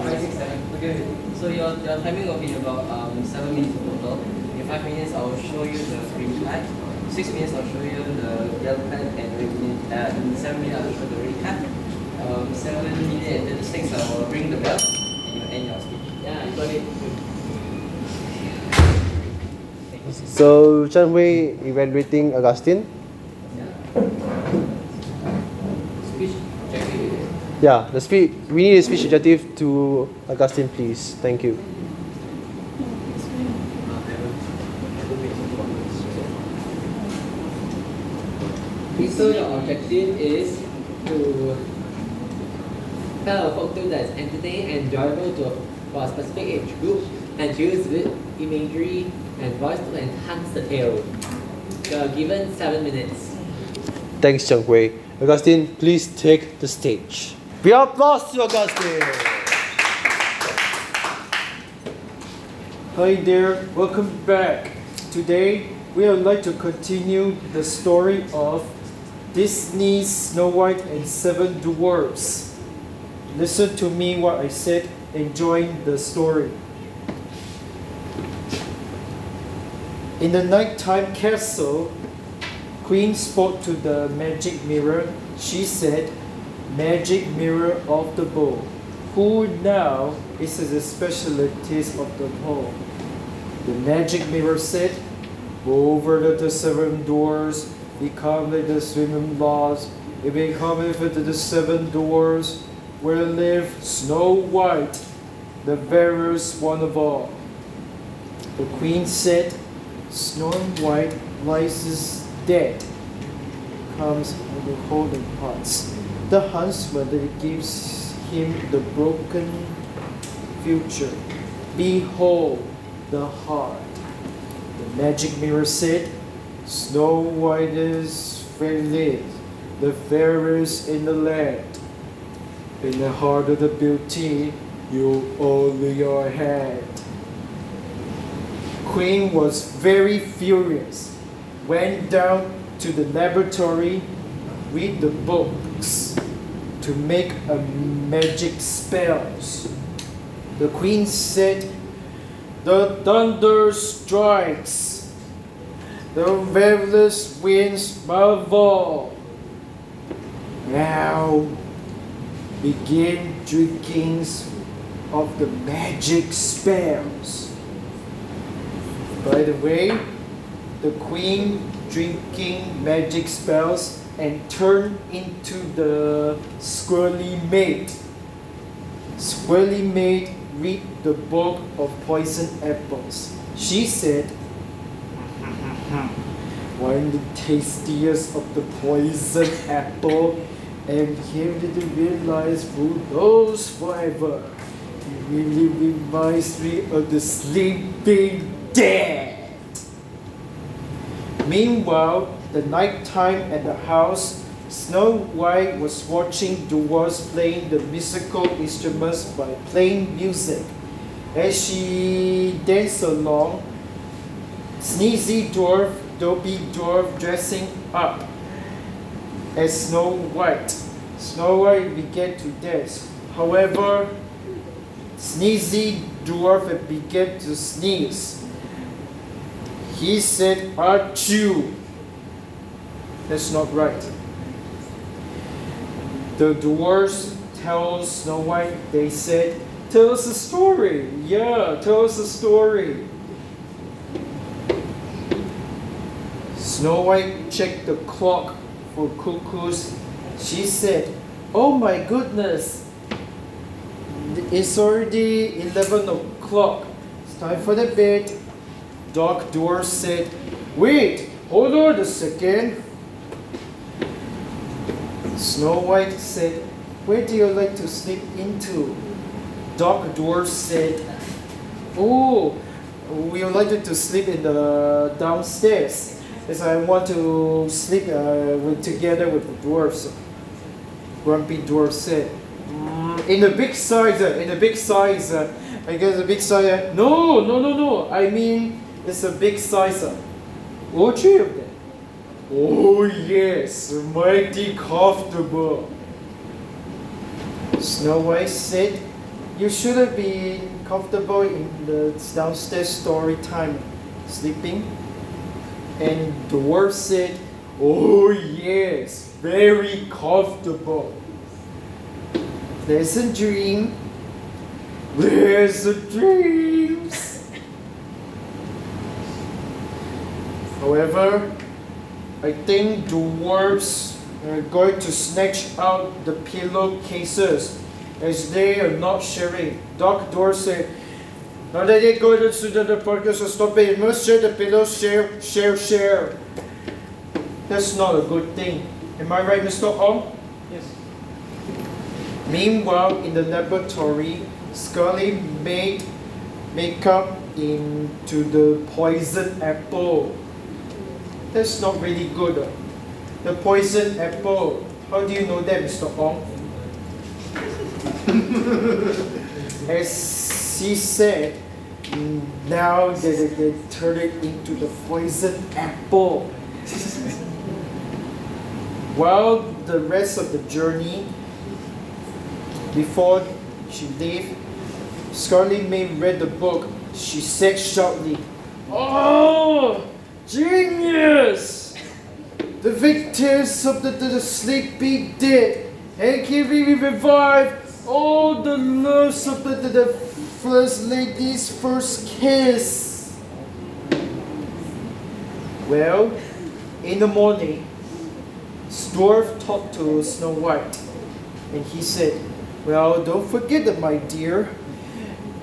Five, six, seven. Okay. So your, your timing will be about um, seven minutes total. In five minutes, I will show you the green card. Six minutes, I'll show you the yellow card, and red minute, uh, in seven minutes, I'll show the red card. Um, seven minutes and thirty-six, I will ring the bell, and you end your speech. Yeah, I got it. So Chen Wei evaluating Augustine. Yeah, the speech. We need a speech objective to Augustine, please. Thank you. So your objective is to tell a folk tale that's entertaining and enjoyable to for a specific age group and use with imagery and voice to enhance the tale. You are given seven minutes. Thanks, Zheng Hui. Augustine, please take the stage. We applause to Augustine. Hi there, welcome back. Today we would like to continue the story of Disney's Snow White and Seven Dwarfs. Listen to me what I said, enjoying the story. In the nighttime castle, Queen spoke to the magic mirror. She said, Magic mirror of the bow, who now is the specialist of the bow? The magic mirror said, over to the seven doors, become the seven laws, it become if it the seven doors, where live Snow White, the fairest one of all. The queen said, Snow White lies dead, comes with the holding pots. The huntsman that gives him the broken future. Behold the heart. The magic mirror said, Snow White is fairly the fairest in the land. In the heart of the beauty, you only your had. Queen was very furious, went down to the laboratory, read the books to make a magic spells. The queen said, The thunder strikes, the waveless winds marvel. Now begin drinking of the magic spells. By the way, the queen drinking magic spells and turned into the squirrely maid. Squirrely maid read the book of poison apples. She said, one the tastiest of the poison apple, and here did realize who knows forever. It really reminds me of the sleeping dead. Meanwhile, the night time at the house, Snow White was watching the dwarfs playing the musical instruments by playing music. As she danced along, Sneezy Dwarf, Dopey Dwarf dressing up as Snow White. Snow White began to dance. However, Sneezy Dwarf began to sneeze. He said, Achoo! That's not right. The dwarves tell Snow White, they said, Tell us a story. Yeah, tell us a story. Snow White checked the clock for cuckoos. She said, Oh my goodness, it's already 11 o'clock. It's time for the bed. Doc Dwarf said, Wait, hold on a second. Snow White said, Where do you like to sleep into? Doc Dwarf said, Oh, we would like to sleep in the downstairs. As I want to sleep uh, with, together with the dwarfs. Grumpy Dwarf said, "Mm, In the big size, uh, in the big size. Uh, I guess the big size. Uh, no, no, no, no. I mean, it's a big size. Uh, all three of them. Oh yes, mighty comfortable. Snow White said, You shouldn't be comfortable in the downstairs story time sleeping. And the dwarf said, Oh yes, very comfortable. There's a dream. There's a dreams. However, I think dwarves are going to snatch out the pillowcases as they are not sharing. Doc said, now that they go to the, the podcast, so stop it. You must share the pillows, share, share, share. That's not a good thing. Am I right, Mr. Ong? Yes. Meanwhile, in the laboratory, Scully made makeup into the poison apple. That's not really good. uh. The poison apple. How do you know that, Mr. Ong? As he said, now they, they, they turn it into the poison apple. While the rest of the journey, before she left, Scarlet May read the book. She said shortly, Oh, genius! The victims of the, the, the sleepy dead and can we revive all the loves of the, the, the first lady's first kiss. Well, in the morning, Dwarf talked to Snow White, and he said, Well, don't forget that, my dear.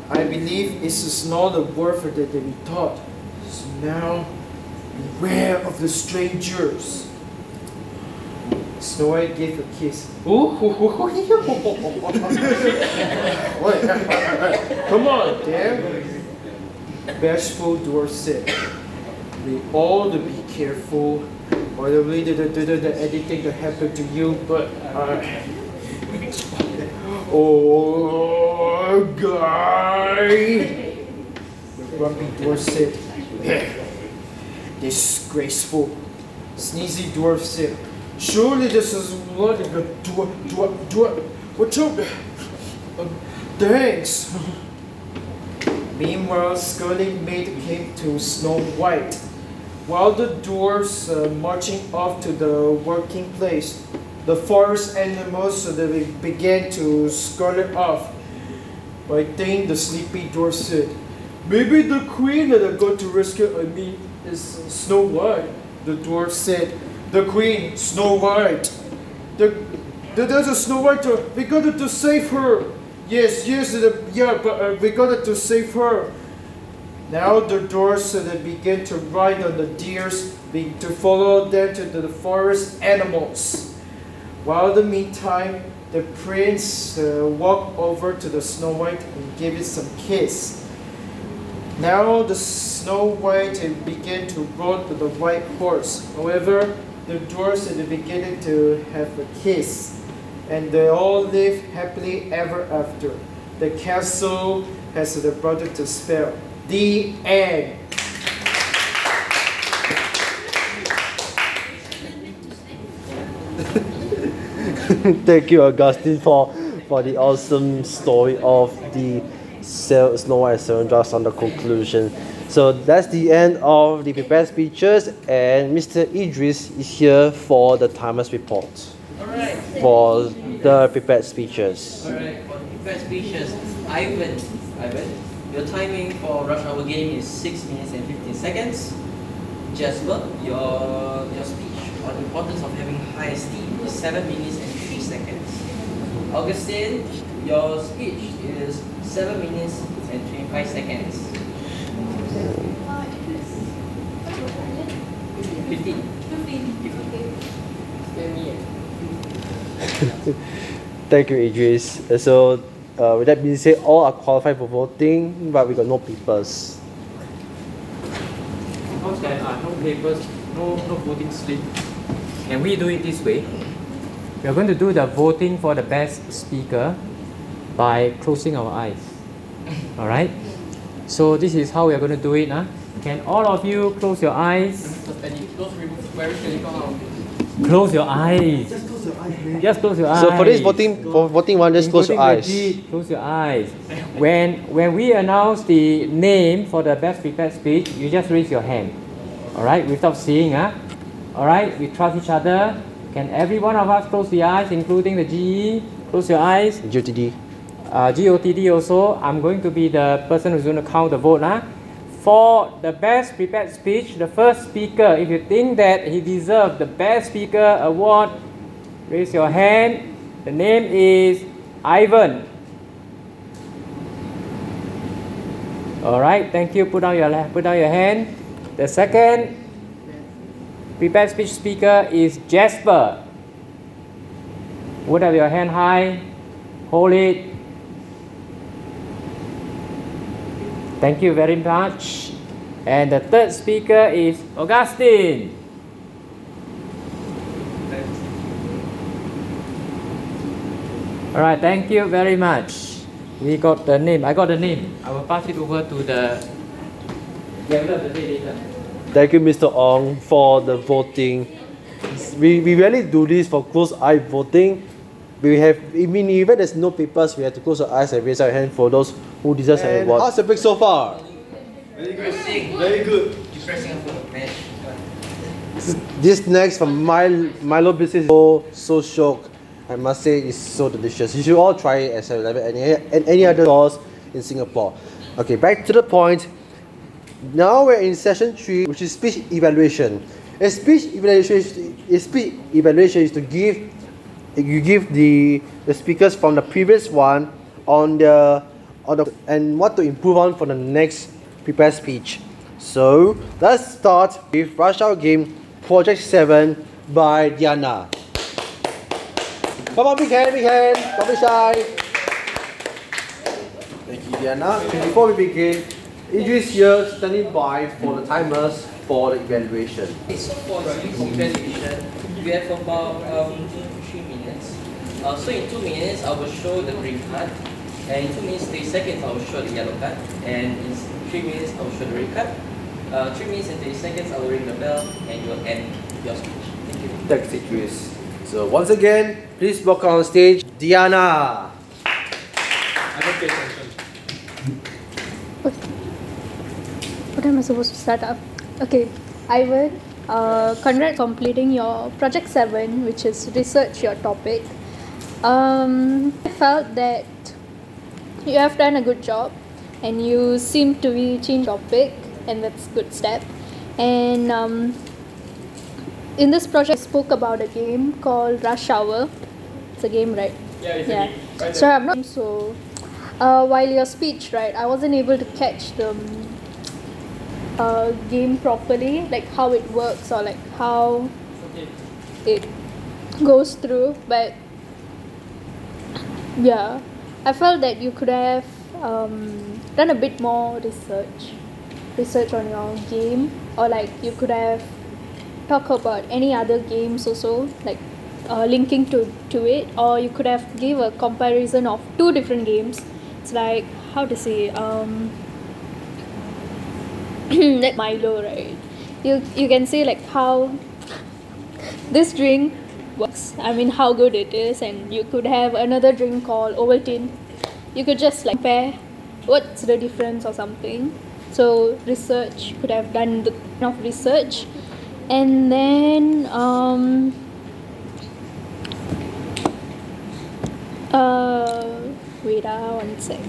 I believe it is not a word that we thought. So now, beware of the strangers. Snow White gave a kiss. Ooh? Come on, damn. Bashful dwarf said, We all to be careful, or the way that anything that happened to you, but uh, oh guy. The grumpy dwarf said, Disgraceful. Sneezy dwarf said, Surely this is what a dwarf, dwarf, dwarf. What's up? Uh, thanks. Meanwhile, Scully Maid came to Snow White. While the dwarfs uh, marching off to the working place, the forest animals uh, they began to scurry off. I think the sleepy dwarf said, Maybe the queen that I'm going to rescue, I mean, is Snow White. The dwarf said, The queen, Snow White. The, the, there's a Snow White, we got to save her. Yes, yes, the, yeah, but uh, we got to save her. Now the dwarfs uh, they began to ride on the deers, to follow them to the forest animals. While the meantime, the prince uh, walked over to the Snow White and gave it some kiss. Now the Snow White uh, began to ride with the white horse. However, the dwarfs uh, they began to have a kiss, and they all lived happily ever after. The castle has the brother to spare. The end. Thank you, Augustine, for, for the awesome story of the Snow White and Seven Dwarfs on the conclusion. So that's the end of the prepared speeches, and Mr. Idris is here for the timers report Alright. for the prepared speeches. Alright, for the prepared speeches, Ivan, Ivan, your timing for rush hour game is 6 minutes and 15 seconds. Jasper, your your speech on the importance of having high esteem is 7 minutes and 3 seconds. Augustine, your speech is 7 minutes and 25 seconds. 15. 15. Thank you, Idris. Uh, So, uh, with that being said, all are qualified for voting, but we got no papers. Because there are no papers, no, no voting slip. Can we do it this way? We are going to do the voting for the best speaker by closing our eyes. All right? So this is how we are going to do it. Huh? Can all of you close your eyes? Close your eyes. Just close your eyes. Just close your eyes. So for this voting, for voting one, just close your eyes. Majid, close your eyes. When when we announce the name for the best prepared speech, you just raise your hand. All right, without seeing, huh? All right, we trust each other. Can every one of us close the eyes, including the GE? Close your eyes. GOTD. Uh, GOTD also. I'm going to be the person who's going to count the vote, huh? For the best prepared speech, the first speaker, if you think that he deserves the best speaker award, raise your hand. The name is Ivan. All right, thank you. Put down your put down your hand. The second prepared speech speaker is Jasper. Put up your hand high. Hold it. Thank you very much. And the third speaker is Augustine. All right, thank you very much. We got the name. I got the name. I will pass it over to the. Thank you, Mr. Ong, for the voting. We, we rarely do this for close eye voting. We have, I mean, even there's no papers, we have to close our eyes and raise our hand for those who deserve an And award. How's the break so far? Very good. Very good. Depressing for the match. This next from Milo, Milo Business so, so shocked. I must say, it's so delicious. You should all try it at 7 Eleven and any, and any other stores in Singapore. Okay, back to the point. Now we're in session 3, which is speech evaluation. A speech evaluation, a speech evaluation is to give you give the, the speakers from the previous one on the on the and what to improve on for the next prepared speech. So let's start with Rush Hour Game Project 7 by Diana. Come on, big hand, big hand. Don't be shy. Thank you, Diana. Okay, before we begin, Idris here standing by for the timers for the evaluation. Okay, so for this evaluation, we have about um, two to three minutes. Uh, so in two minutes, I will show the green card, and in two minutes, 30 seconds, I will show the yellow card, and in three minutes, I will show the red card. Uh, three minutes and 30 seconds, I will ring the bell, and you will end your speech. Thank you. Thanks, Idris. So once again, please welcome on stage Diana. I don't pay attention. What am I supposed to start up? Okay, Ivan, uh, congrats completing your project seven, which is research your topic. Um, I felt that you have done a good job, and you seem to be changing topic, and that's good step. And um, in this project, I spoke about a game called Rush Hour. It's a game, right? Yeah, it's a game. So I'm not so. Uh, while your speech, right, I wasn't able to catch the um, uh, game properly, like how it works or like how it goes through. But yeah, I felt that you could have um, done a bit more research, research on your game, or like you could have talk about any other games also, like uh, linking to to it, or you could have give a comparison of two different games. It's like how to say um, like Milo, right? You you can say like how this drink works. I mean how good it is, and you could have another drink called Ovaltine. You could just like compare what's the difference or something. So research could have done the kind of research, and then um, uh, wait ah one sec.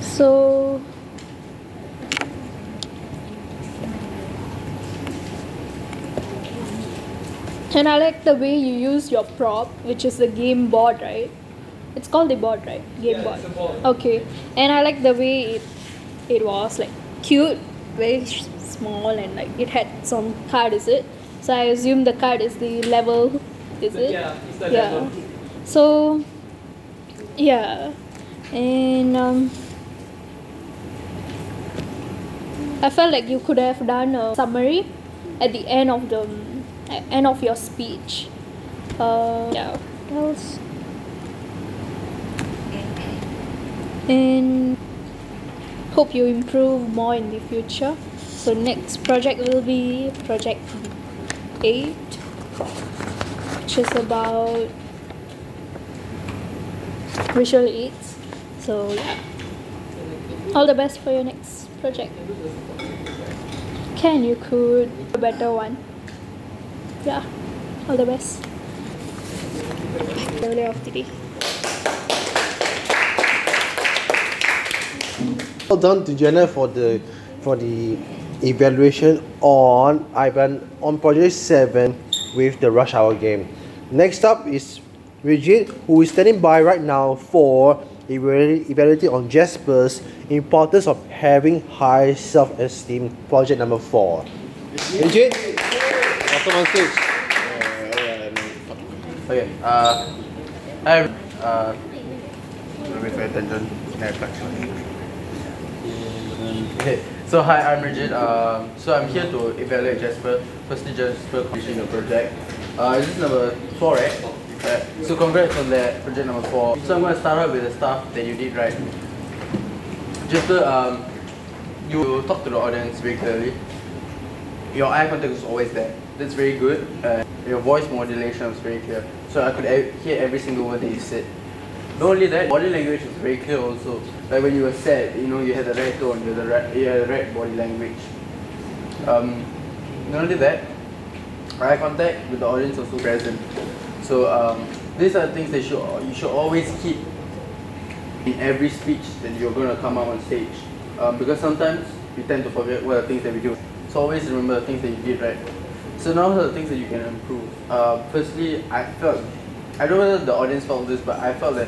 So and I like the way you use your prop, which is the game board, right? It's called the board, right? Game Yeah, board. it's a board. Okay, and I like the way it it was like cute, very small, and like it had some card. Is it? So I assume the card is the level. Is it? yeah, it's the yeah. level. So yeah, and um, I felt like you could have done a summary at the end of the end of your speech. Uh, yeah, was. And hope you improve more in the future. So next project will be project eight, which is about visual aids. So yeah, all the best for your next project. Can you could a better one? Yeah, all the best. The day of today. Well done to Jenna for the for the evaluation on Ivan on project seven with the rush hour game. Next up is Rigid, who is standing by right now for evalu- evaluating on Jasper's importance of having high self-esteem. Project number four. Rigid, welcome on stage. Okay, uh, hi, uh, for your attention. Okay, so hi, I'm Rigid. Um, so I'm here to evaluate Jasper. Firstly, Jasper completing the project. Uh, this is number four, right? Right. So congrats on that project number four. So I'm to start out with the stuff that you did right. Jasper, um, you talk to the audience very clearly. Your eye contact is always there. That's very good. Uh, your voice modulation was very clear. So I could e- hear every single word that you said. Not only that, body language was very clear also. Like when you were sad, you know, you had the right tone, you had the right, you had the right body language. Um, not only that, eye contact with the audience also present. So um, these are things that you should, you should always keep in every speech that you're going to come out on stage. Um, because sometimes we tend to forget what are the things that we do. So always remember the things that you did right. So now the things that you can improve. Uh, firstly, I felt, I don't know whether the audience felt this, but I felt that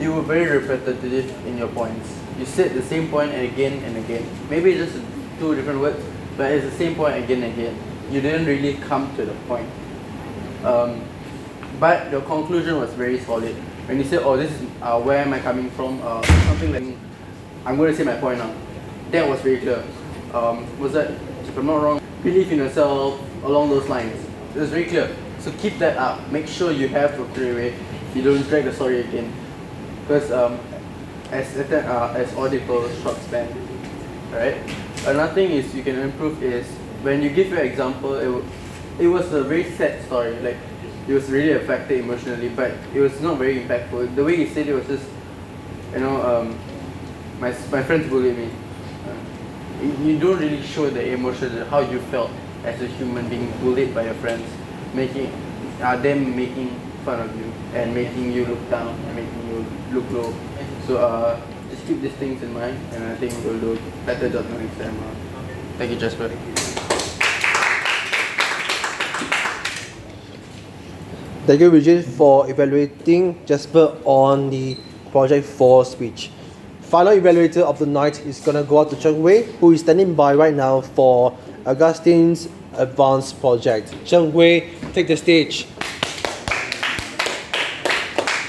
you were very repetitive in your points. You said the same point and again and again. Maybe just two different words, but it's the same point again and again. You didn't really come to the point. Um, but your conclusion was very solid. When you said, "Oh, this is uh, where am I coming from?" Uh, something like, "I'm going to say my point now." That was very clear. Um, was that, if I'm not wrong, believe in yourself along those lines. It was very clear. So keep that up. Make sure you have a clear way. You don't drag the story again, because um, as uh, as audible short span, right? Another thing is you can improve is when you give your example. It, w- it was a very sad story. Like it was really affected emotionally, but it was not very impactful. The way he said it was just, you know, um, my my friends bullied me. Uh, you don't really show the emotion, how you felt as a human being bullied by your friends, making uh, them making fun of you and making you look down and making you look low. So uh, just keep these things in mind, and I think we'll do better job next time. Uh, thank you, Jasper. Thank you, Regis, for evaluating Jasper on the Project 4 speech. Final evaluator of the night is going to go out to Cheng Wei, who is standing by right now for Augustine's advanced project. Cheng Wei, take the stage.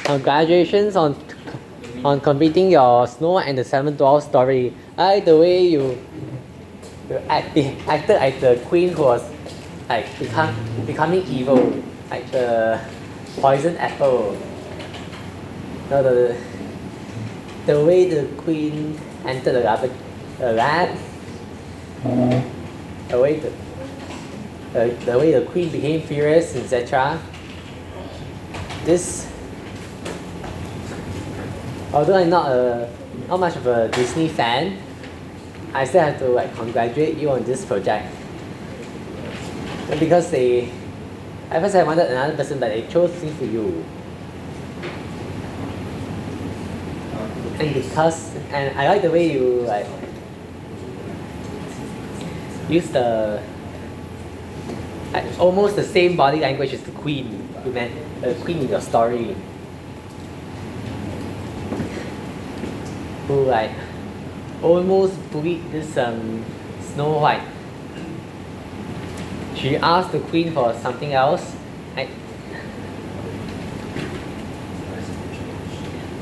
Congratulations on on completing your Snow and the Seven Dwarfs story. I the way you, you act, acted like the queen who was like become becoming evil, like the poison apple. No, the the way the queen entered the lab, the lab, the way the, the, the way the queen became furious, etc. This although I'm not a not much of a Disney fan, I still have to like congratulate you on this project. And because they at first I wanted another person but they chose me for you. Uh, and because and I like the way you like use the almost the same body language as the queen the queen in your story. who like almost bullied this um, Snow White. She asked the queen for something else. I,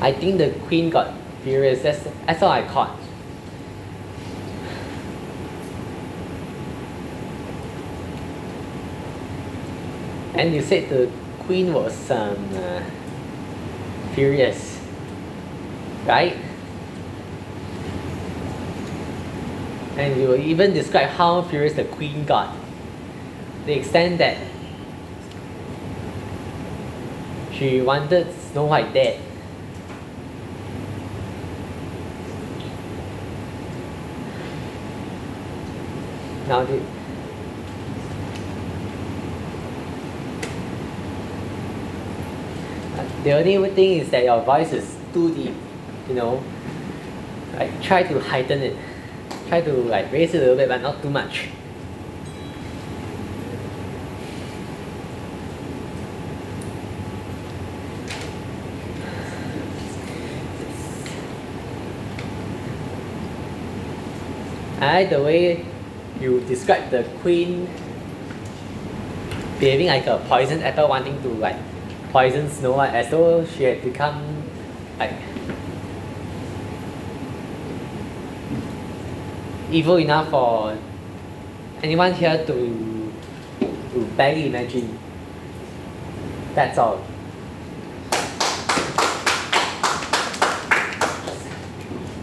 I think the queen got furious. That's, that's all I caught. And you said the queen was um, uh, furious, right? And you even describe how furious the queen got. The extent that she wanted Snow White dead. Now the the only thing is that your voice is too deep, you know. Like try to heighten it try to like raise it a little bit but not too much. I like the way you describe the queen behaving like a poison apple wanting to like poison Snow White as though she had become like evil enough for anyone here to to barely imagine. That's all.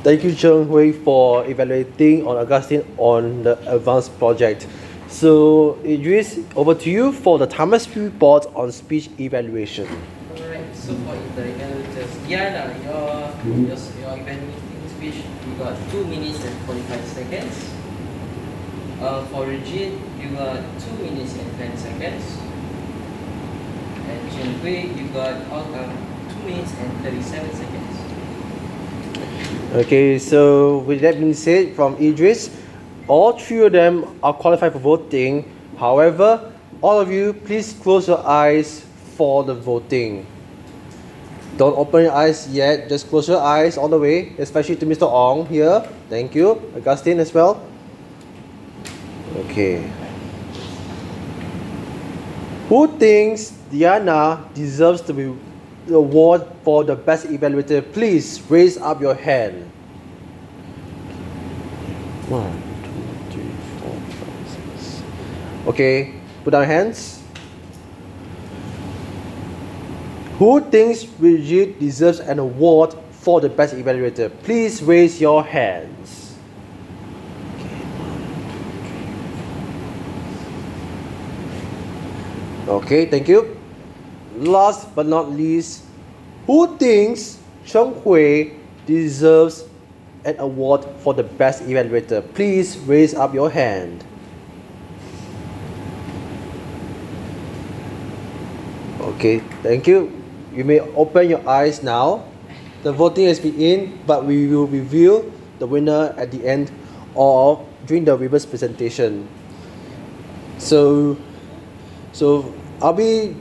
Thank you, Cheng Hui, for evaluating on Augustine on the advanced project. So, Idris, over to you for the Thomas report on speech evaluation. Alright, so for the evaluators, Diana, your, your, your evaluating speech, you got 2 minutes and 45 seconds. Uh, for Regine, you got 2 minutes and 10 seconds. And Chen Hui, you got uh, 2 minutes and 37 seconds. Okay, so with that being said, from Idris, all three of them are qualified for voting. However, all of you, please close your eyes for the voting. Don't open your eyes yet, just close your eyes all the way, especially to Mr. Ong here. Thank you. Augustine as well. Okay. Who thinks Diana deserves to be the award for the best evaluator? Please raise up your hand. One, two, three, four, five, six. Okay, put your hands. Who thinks Brigitte deserves an award for the best evaluator? Please raise your hands. Okay, thank you. Last but not least, who thinks Cheng Hui deserves an award for the best evaluator? Please raise up your hand. Okay, thank you. You may open your eyes now. The voting has been in, but we will reveal the winner at the end or during the reverse presentation. So, so I'll be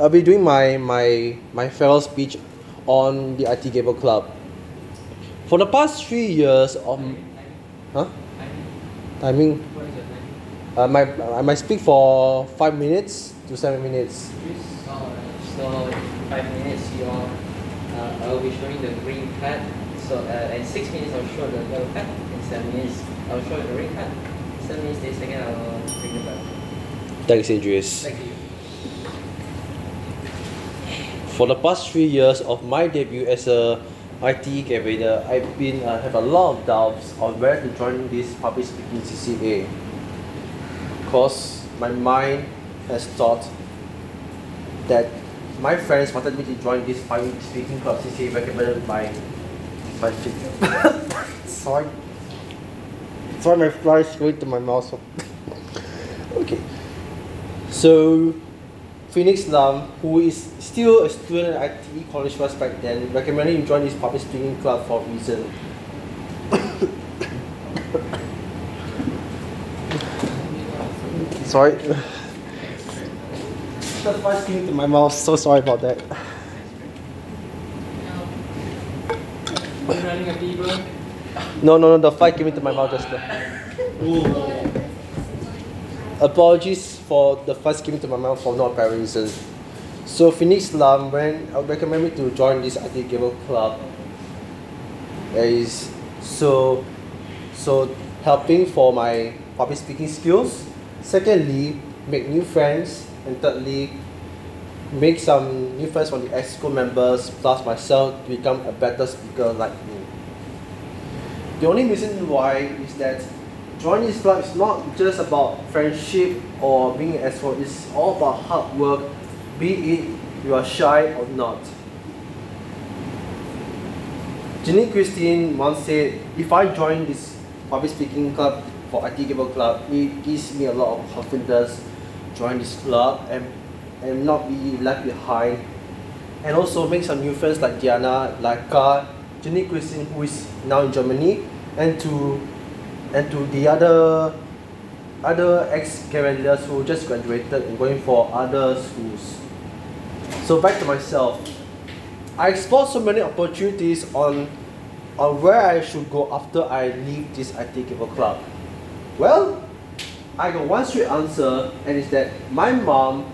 I'll be doing my my my farewell speech on the ITE Gavel Club. For the past three years, um, huh? Timing. Uh, my I might speak for five minutes to seven minutes. So five minutes, you all, uh, I'll be showing the green card. So uh, in six minutes, I'll show the yellow card. In seven minutes, I'll show the red card. Seven minutes, eight seconds, I'll bring the bell. Thanks, Idris. Thank you. For the past three years of my debut as a IT grader, I've been uh, have a lot of doubts on where to join this public speaking CCA. Cause my mind has thought that my friends wanted me to join this public speaking club CCA recommended by by sorry sorry my fly going to my mouth okay so Phoenix Lam, who is still a student at ITE College West back then, recommended him join this public speaking club for a reason. sorry. That's why it's came to my mouth, so sorry about that. No, no, no, the fight came into my mouth just now. Apologies for the first came into my mouth for no apparent reason. So Phoenix Lam when I recommend me to join this ITE Gavel Club is so so helping for my public speaking skills. Secondly, make new friends and thirdly make some new friends from the EXCO members plus myself to become a better speaker like me. The only reason why is that joining this club is not just about friendship or being an extrovert, it's all about hard work, be it you are shy or not. Janine Christine once said, if I join this public speaking club for ITE Gavel Club, it gives me a lot of confidence join this club and, and not be left behind. And also make some new friends like Diana, Laika, Jenny Christine who is now in Germany, and to and to the other other ex graduates who just graduated and going for other schools. So back to myself. I explored so many opportunities on on where I should go after I leave this ITE Gavel Club. Well, I got one straight answer and it's that my mom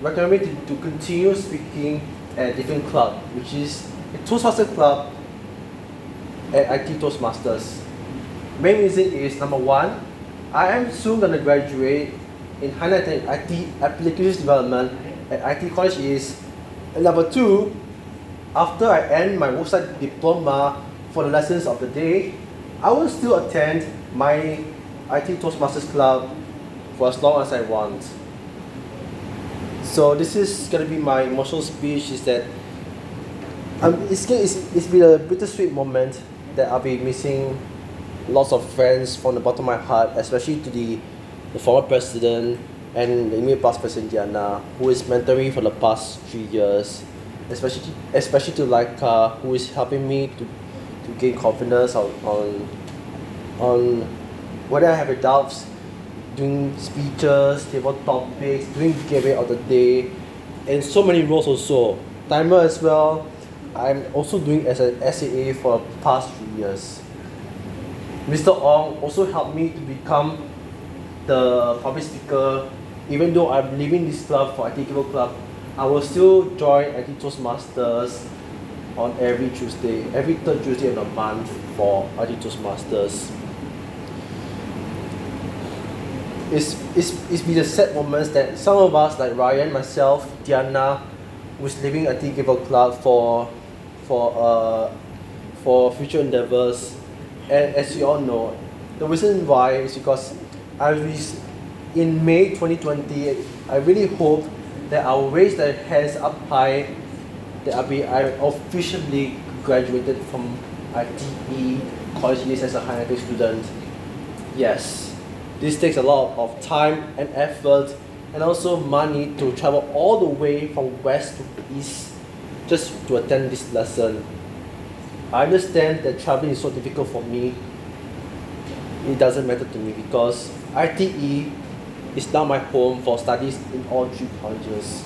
recommended me to, to continue speaking at a different club, which is a Toastmaster club at ITE Toastmasters. Main reason is number one, I am soon gonna graduate in highlighted IT applications development at ITE College East. And number two, after I end my website diploma for the lessons of the day, I will still attend my ITE Toastmasters Club for as long as I want. So this is gonna be my emotional speech. Is that um, it's, it's, it's been a bittersweet moment that I'll be missing lots of friends from the bottom of my heart, especially to the, the former president and the immediate past president Diana, who is mentoring for the past three years, especially especially to Laika, who is helping me to, to gain confidence on, on on whether I have adults doing speeches, table topics, doing giveaway of the day, and so many roles also. Timer as well. I'm also doing as an SAA for the past three years. Mr. Ong also helped me to become the public speaker. Even though I'm leaving this club for ITE Gavel Club, I will still join ITE Toastmasters on every Tuesday, every third Tuesday of the month for ITE Toastmasters. It's, it's, it's been a sad moments that some of us, like Ryan, myself, Diana, who's leaving ITE Gavel Club for, for, uh, for future endeavors, and as you all know, the reason why is because I was in May 2020. I really hope that I will raise the hands up high that I'll be I officially graduated from ITE College as a high student. Yes, this takes a lot of time and effort and also money to travel all the way from west to east just to attend this lesson. I understand that traveling is so difficult for me. It doesn't matter to me because ITE is now my home for studies in all three colleges.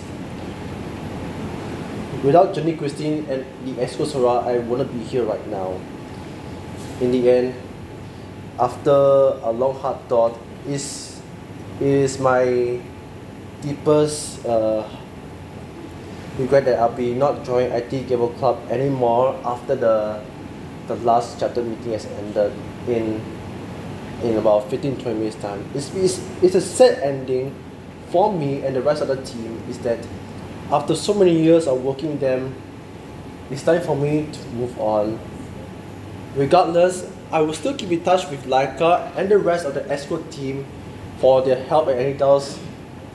Without Jenny Christine and the Exco Sora, I wouldn't be here right now. In the end, after a long hard thought, is is my deepest uh, regret that I'll be not joining ITE Gavel Club anymore after the the last chapter meeting has ended in in about 15 20 minutes time. It's, it's, it's a sad ending for me and the rest of the team is that after so many years of working them, it's time for me to move on. Regardless, I will still keep in touch with Laika and the rest of the ExCo team for their help and else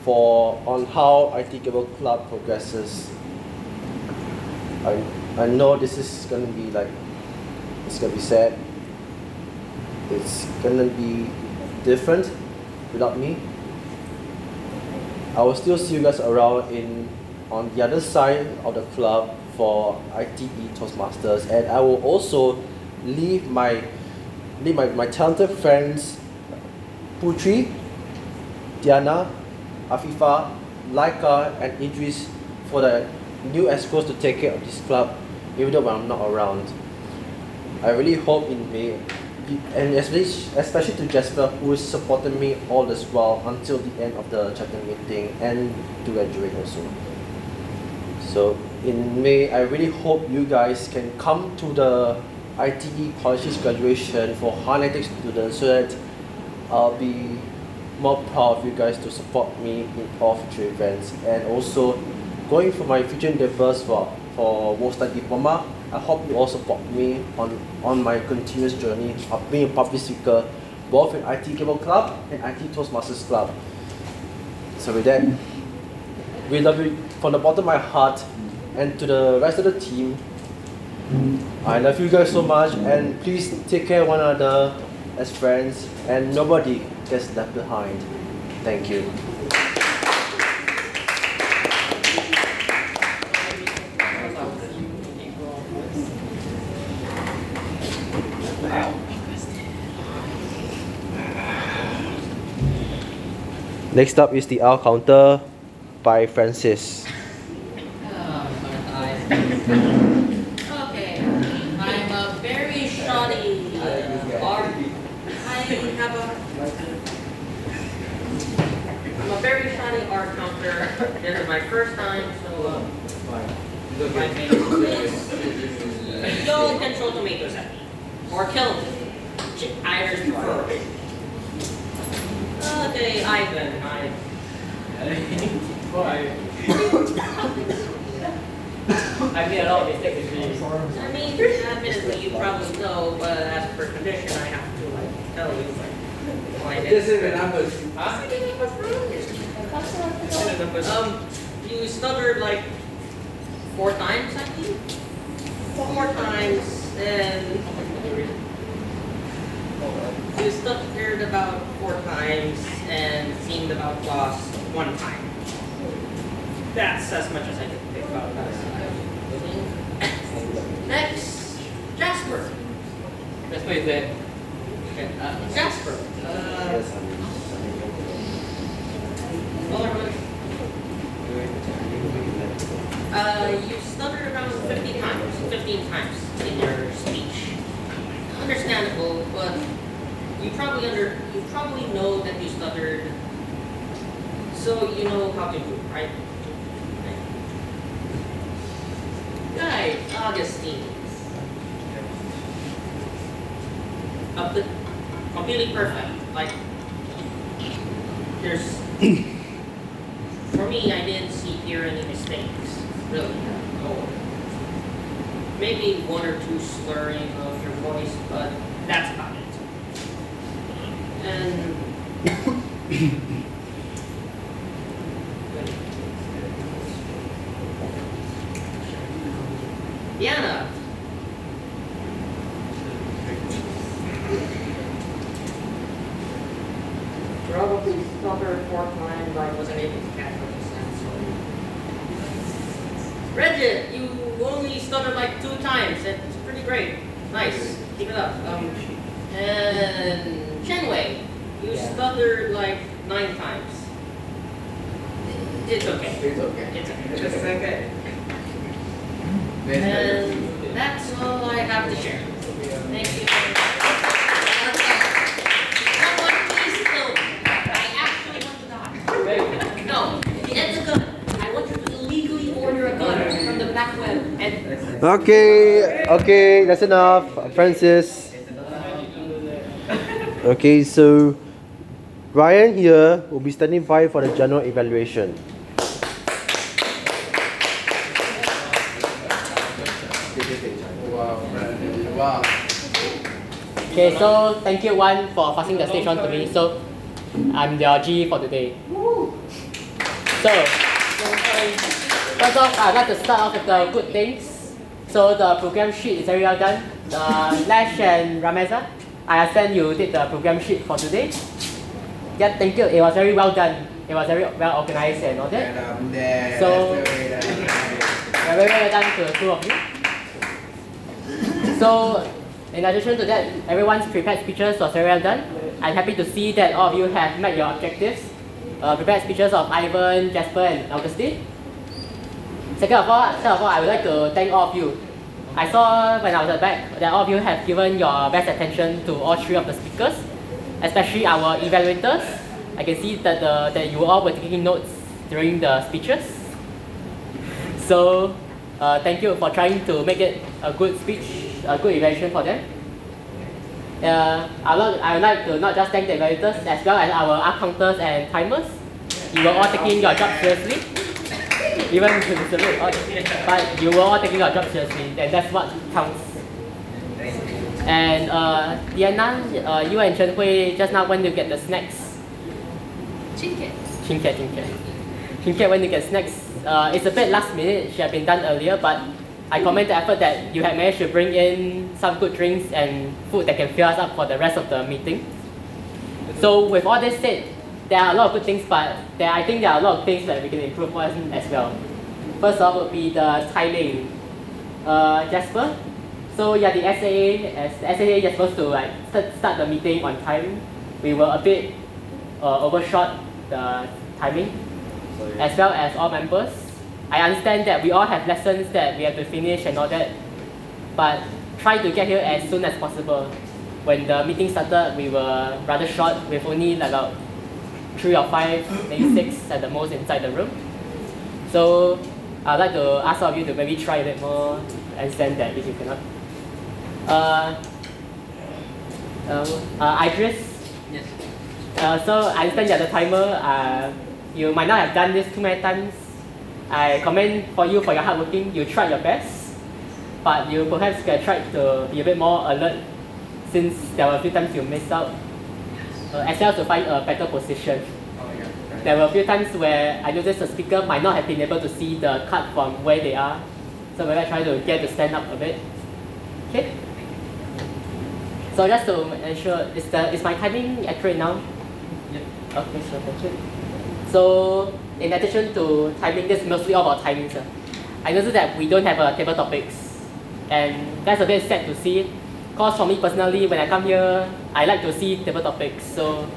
for on how ITE Gavel Club progresses. I, I know this is gonna be like it's gonna be sad. It's gonna be different without me. I will still see you guys around in on the other side of the club for ITE Toastmasters and I will also leave my leave my, my talented friends Putri, Diana, Afifa, Laika and Idris for the new ExCos to take care of this club even though when I'm not around. I really hope in May and especially especially to Jasper who supported me all this while until the end of the chapter meeting and to graduate also. So in May, I really hope you guys can come to the ITE College's graduation for Higher Nitec students so that I'll be more proud of you guys to support me in all future events and also going for my future endeavors for for Work-Study Diploma. I hope you all support me on, on my continuous journey of being a public speaker both in ITE Gavel Club and ITE Toastmasters Club. So with that, we love you from the bottom of my heart and to the rest of the team. I love you guys so much and please take care of one another as friends and nobody gets left behind. Thank you. Next up is the R counter by Francis. Uh, Okay, I'm a very shoddy uh, art. I have a. I'm a very shoddy art counter. This is my first time, so. Uh, my name is. Y'all can tomatoes at me, or kill me. Ch- Either's preferred. Okay, Ivan, I. I made a lot of mistakes with you. I mean, admittedly, you probably know, but as per tradition, I have to like tell you like. why it This is the numbers. Um, you stuttered like four times, I think. Four times, and you stuttered about four times and seemed about lost one time. That's as much as I can think about that. Next, Jasper. Jasper is there. Okay, uh, Jasper. Uh, Uh, you stuttered around 50 times, 15 times in your speech. Understandable, but you probably under you probably know that you stuttered, so you know how to improve, right? Guys, Augustine. Completely perfect. Like there's for me I didn't see here any mistakes, really. Maybe one or two slurring of your voice, but that's about it. And Diana. Probably stuttered four times, I wasn't able to it. You only stuttered like two times. It's pretty great. Nice. Keep it up. Um, and Shenwei, you Yeah. stuttered like nine times. It's okay. It's okay. It's okay. It's okay. And that's all I have to share. Thank you. Someone please kill me. I actually want to die. No, get the gun. I want you to illegally order a gun from the black web and Okay, okay, that's enough. Francis. Okay, so Ryan here will be standing by for the general evaluation. Okay, so thank you one for passing the stage on to me. So I'm your G for today. So first off, I'd like to start off with the good things. So the program sheet is very well done. The Lash and Rameza, I understand you did the program sheet for today. Yeah, thank you. It was very well done. It was very well organized and all that. So That's the way that- yeah, very well done to the two of you. So, in addition to that, everyone's prepared speeches was very well done. I'm happy to see that all of you have met your objectives. Uh, prepared speeches of Ivan, Jasper, and Augustine. Second of all, second of all, I would like to thank all of you. I saw when I was at back that all of you have given your best attention to all three of the speakers, especially our evaluators. I can see that the, that you all were taking notes during the speeches. So, uh, thank you for trying to make it a good speech, a good evaluation for them. Uh, I, would, I would like to not just thank the evaluators as well as our art counters and timers. You were all taking your job seriously. Even to the salute, all- but you were all taking your job seriously, and that's what counts. And uh, Diana, uh, you and Chen Hui just now went to get the snacks. Chinket. Chinket, Chinket. Chinket when you get snacks. Uh, it's a bit last minute, should have been done earlier, but I commend the effort that you had managed to bring in some good drinks and food that can fill us up for the rest of the meeting. So with all this said, there are a lot of good things, but there, I think there are a lot of things that we can improve on as well. First off would be the timing. Uh, Jasper, so yeah, the SAA, as the SAA is supposed to like start, start the meeting on time. We were a bit uh, overshot the timing, as well as all members. I understand that we all have lessons that we have to finish and all that, but try to get here as soon as possible. When the meeting started, we were rather short with only like about three or five, maybe six at the most inside the room. So I'd like to ask all of you to maybe try a bit more and send that if you cannot. Uh, um, uh, Idris, Yes. uh, so I understand you're the timer. Uh, you might not have done this too many times. I commend for you for your hard working. You tried your best, but you perhaps can try to be a bit more alert since there were a few times you missed out. Uh, as well to find a better position. There were a few times where I noticed the speaker might not have been able to see the card from where they are. So maybe I try to get to stand up a bit. Okay? So just to ensure, is, the, is my timing accurate now? Yeah. Okay, so thank you. So in addition to timing, this is mostly all about timing, sir. I noticed that we don't have a table topics. And that's a bit sad to see. Because for me personally, when I come here, I like to see table topics. So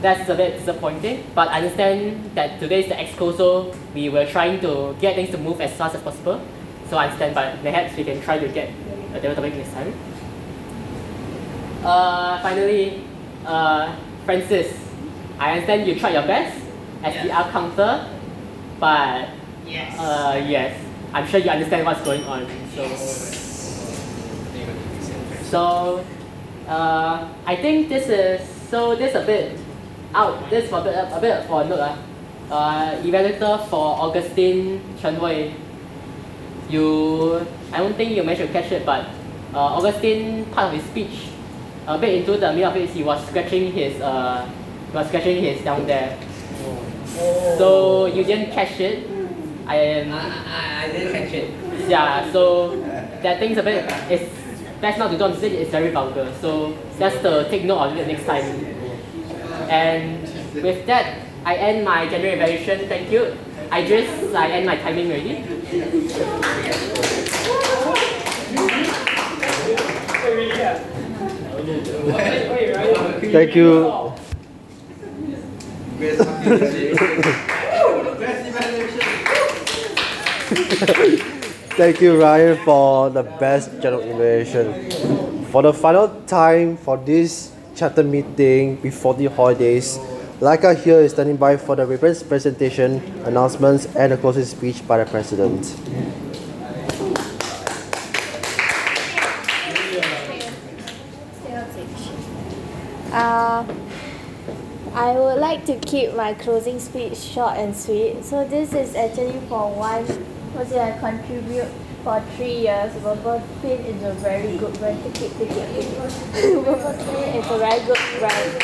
that's a bit disappointing. But I understand that today is the exco, so we were trying to get things to move as fast as possible. So I understand, but perhaps we can try to get a table topic next time. Uh, finally, uh, Francis, I understand you tried your best as the out counter, but Yes. uh, yes, I'm sure you understand what's going on. So, so uh, I think this is so this a bit out. This for a bit, a bit for a note. Uh, uh, evaluator for Augustine Chen Hui. You, I don't think you managed to catch it, but uh, Augustine part of his speech, a bit into the middle of it, he was scratching his uh, he was scratching his down there. Oh. So you didn't catch it. I am. I, I didn't catch it. Yeah, so that thing's a bit. It's best not to do on stage. It's very vulgar. So just to take note of it next time. And with that, I end my general evaluation. Thank you. I just I end my timing already. Thank you. Thank you, Ryan, for the best general evaluation. For the final time for this chapter meeting before the holidays, Laika here is standing by for the reference presentation, announcements, and a closing speech by the president. Uh, I would like to keep my closing speech short and sweet. So this is actually for one, was it I contribute for three years. Pin is a very good brand. Take it, take it, is a very good brand.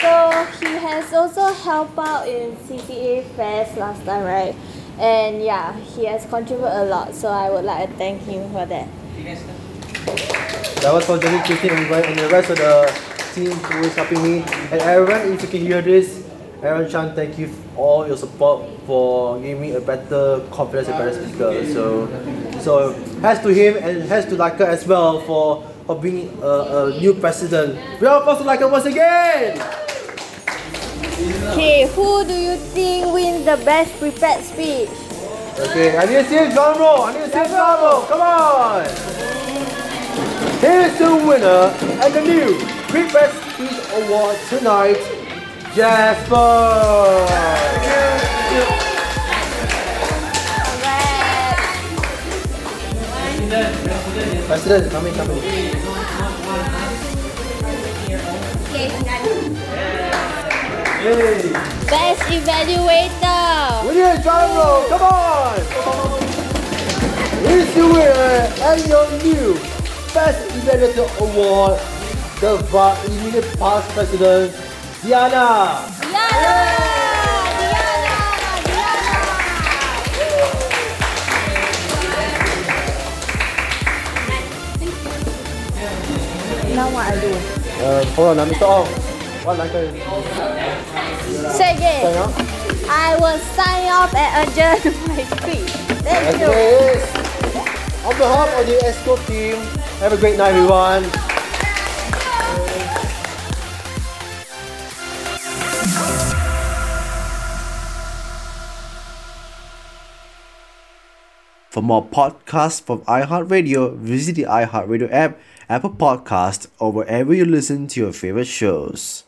So he has also helped out in CCA fairs last time, right? And yeah, he has contributed a lot. So I would like to thank him for that. That was for Johnny, Christine, and the rest of the team who is helping me. And everyone, if you can hear this, Aaron Chan, thank you for all your support for giving me a better confidence and better speaker. So, so has to him and has to Laika as well for, for being a, a new president. We applause to Laika once again! Okay, who do you think wins the best prepared speech? Okay, I need to see a drum roll. I need to see a drum roll. Come on. Here's the winner and the new Prepared Speech Award tonight, Jasper. President, come in, come in. Yay. Best evaluator. We need a drum roll. Come on. Here's the winner and your new Best Evaluator Award, the VAR immediate past president, Diana. Diana! Diana! Diana! Now what I do? Uh, hold on, uh, Mr. Ong. What like a Say again. Sign off. I will sign off and adjourn my speech. Thank you. Yes. On behalf of the ExCo team, have a great night, everyone. For more podcasts from iHeartRadio, visit the iHeartRadio app, Apple Podcast, or wherever you listen to your favorite shows.